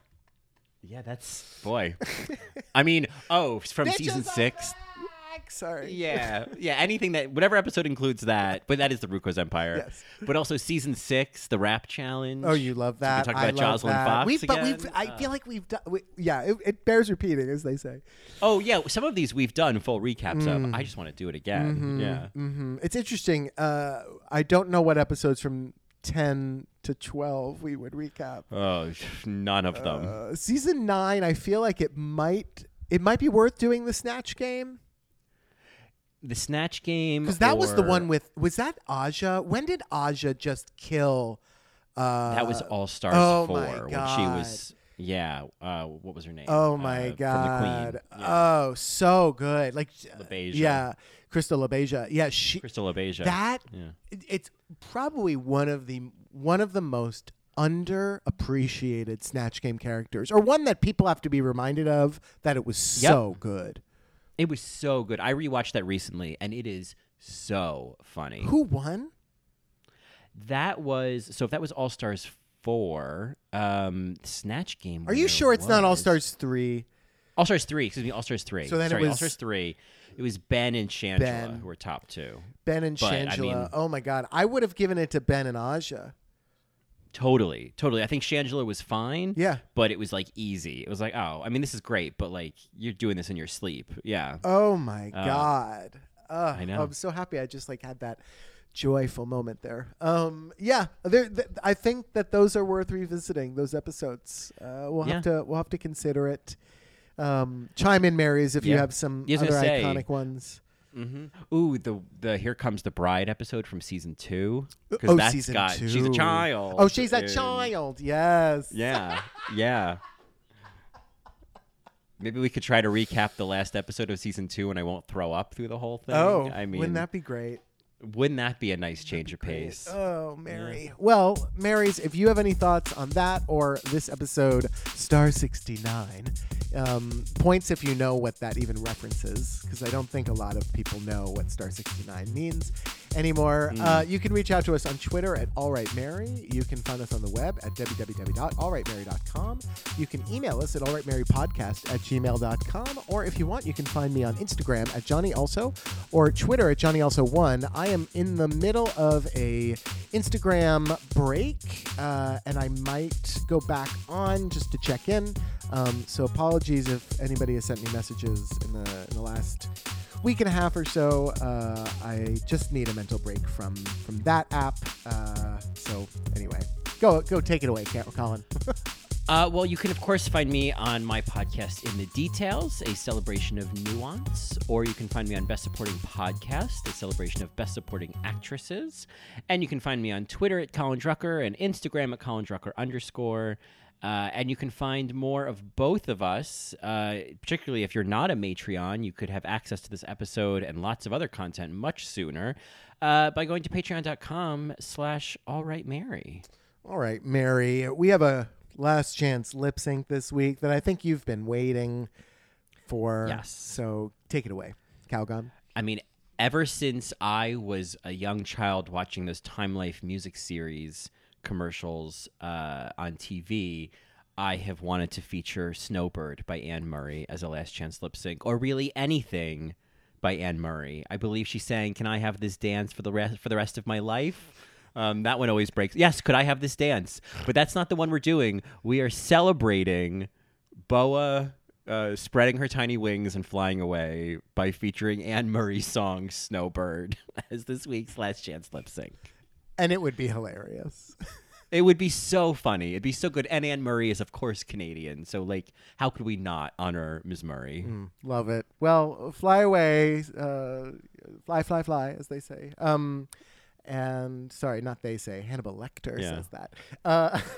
yeah. That's boy. I mean, oh, from Bitches season six. back! Sorry. Yeah, yeah. Anything that whatever episode includes that, but that is the RuCo's Empire. Yes. But also season six, the rap challenge. Oh, you love that. talk I about love Joslyn that. Fox We've, but we've. I Uh, feel like we've done. We, yeah, it, it bears repeating, as they say. Oh yeah, some of these we've done full recaps Mm. of. I just want to do it again. Yeah. hmm It's interesting. Uh, I don't know what episodes from ten to twelve we would recap. Oh, none of them. Uh, season nine, I feel like it might. It might be worth doing the snatch game the Snatch Game. because that was the one with. Was that Aja? When did Aja just kill? Uh, That was All Stars oh four my when she God. was. Yeah. Uh, what was her name? Oh Uh, my from the god! Queen. Yeah. Oh, so good. Like LaBeija. Yeah, Crystal LaBeija. Yeah, she. Crystal LaBeija. That Yeah. it- it's probably one of the one of the most underappreciated Snatch Game characters, or one that people have to be reminded of that it was so good. It was so good. I rewatched that recently, and it is so funny. Who won? That was so. If that was All Stars four, um, Snatch Game. Are you sure it's not All Stars three? All Stars three? Excuse me, All Stars three. So then it Sorry, All Stars three. It was Ben and Shangela Ben. who were top two. Ben and But, I Shangela. mean- oh my God! I would have given it to Ben and Aja. Totally, totally. I think Shangela was fine. Yeah. but it was like easy. It was like, oh, I mean, this is great, but like you're doing this in your sleep. Yeah. Oh my God! Ugh, I know. I'm so happy. I just like had that joyful moment there. Um, yeah, there. Th- I think that those are worth revisiting. Those episodes. Uh, we'll have to. We'll have to consider it. Um, chime in, Marys, if you Yeah. have some I was other gonna say. iconic ones. Mm-hmm. Ooh, the the Here Comes the Bride episode from season two. Because Oh, that's season got, She's a child. Oh, she's a and- child. Yes. Yeah, yeah. Maybe we could try to recap the last episode of season two, and I won't throw up through the whole thing. Oh, I mean, wouldn't that be great? wouldn't that be a nice change of pace? Oh, Mary. Well, Marys, if you have any thoughts on that or this episode, Star 69, um, points if you know what that even references, because I don't think a lot of people know what Star 69 means anymore. Uh, you can reach out to us on Twitter at AllRightMary. You can find us on the web at www.alrightmary.com. You can email us at alrightmarypodcast at gmail.com. Or if you want, you can find me on Instagram at Johnny Also or Twitter at Johnny Also One. I am in the middle of a Instagram break, uh, and I might go back on just to check in. Um, so apologies if anybody has sent me messages in the in the last week and a half or so. Uh, I just need a mental break from from that app. Uh, so anyway, go go take it away, Colin. Uh, well, you can, of course, find me on my podcast, In the Details, a celebration of nuance, or you can find me on Best Supporting Podcast, a celebration of Best Supporting Actresses. And you can find me on Twitter at Colin Drucker and Instagram at Colin Drucker underscore. Uh, and you can find more of both of us, uh, particularly if you're not a Matreon, you could have access to this episode and lots of other content much sooner uh, by going to patreon.com slash alrightmary. All right, Mary, we have a last chance lip sync this week that I think you've been waiting for. Yes. So take it away, Calgon. I mean, ever since I was a young child watching those Time Life music series commercials uh, on TV, I have wanted to feature Snowbird by Anne Murray as a last chance lip sync, or really anything by Anne Murray. I believe she sang "Can I have this dance for the rest for the rest of my life?" Um, that one always breaks. Yes, could I have this dance? But that's not the one we're doing. We are celebrating Boa uh, spreading her tiny wings and flying away by featuring Anne Murray's song "Snowbird" as this week's last chance lip sync. And it would be hilarious. It would be so funny. It'd be so good. And Anne Murray is, of course, Canadian. So, like, how could we not honor Ms. Murray? Love it. Well, fly away, uh, fly, fly, fly, as they say. Um, and sorry, not they say. Hannibal Lecter Yeah. says that. Uh,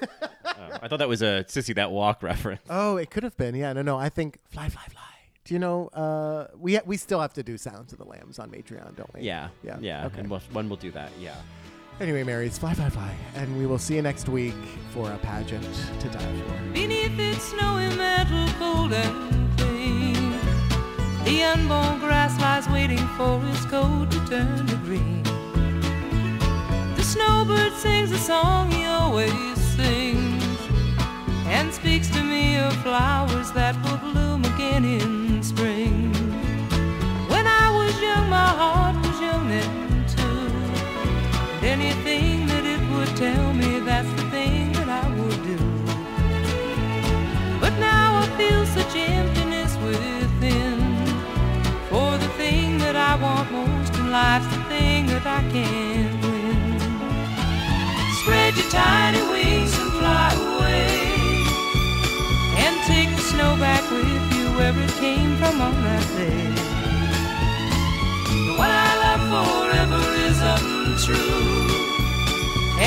Oh, I thought that was a Sissy That Walk reference. oh, it could have been. Yeah, no, no. I think fly, fly, fly. Do you know? Uh, we we still have to do Sounds of the Lambs on Patreon, don't we? Yeah. Yeah. Yeah. Okay. And we'll, one will do that. Yeah. Anyway, Marys, fly, fly, fly. And we will see you next week for a pageant to die for. Beneath its snowy mantle, cold and clean, the unborn grass lies waiting for its coat to turn to green. The snowbird sings a song he always sings and speaks to me of flowers that will bloom again in spring. When I was young, my heart was young then anything that it would tell me, that's the thing that I would do. But now I feel such emptiness within. For the thing that I want most in life's the thing that I can't win. Spread your tiny wings and fly away. And take the snow back with you where it came from on that day. What I love forever is untrue.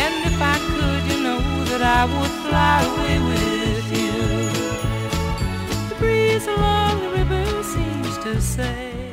And if I could, you know that I would fly away with you. The breeze along the river seems to say.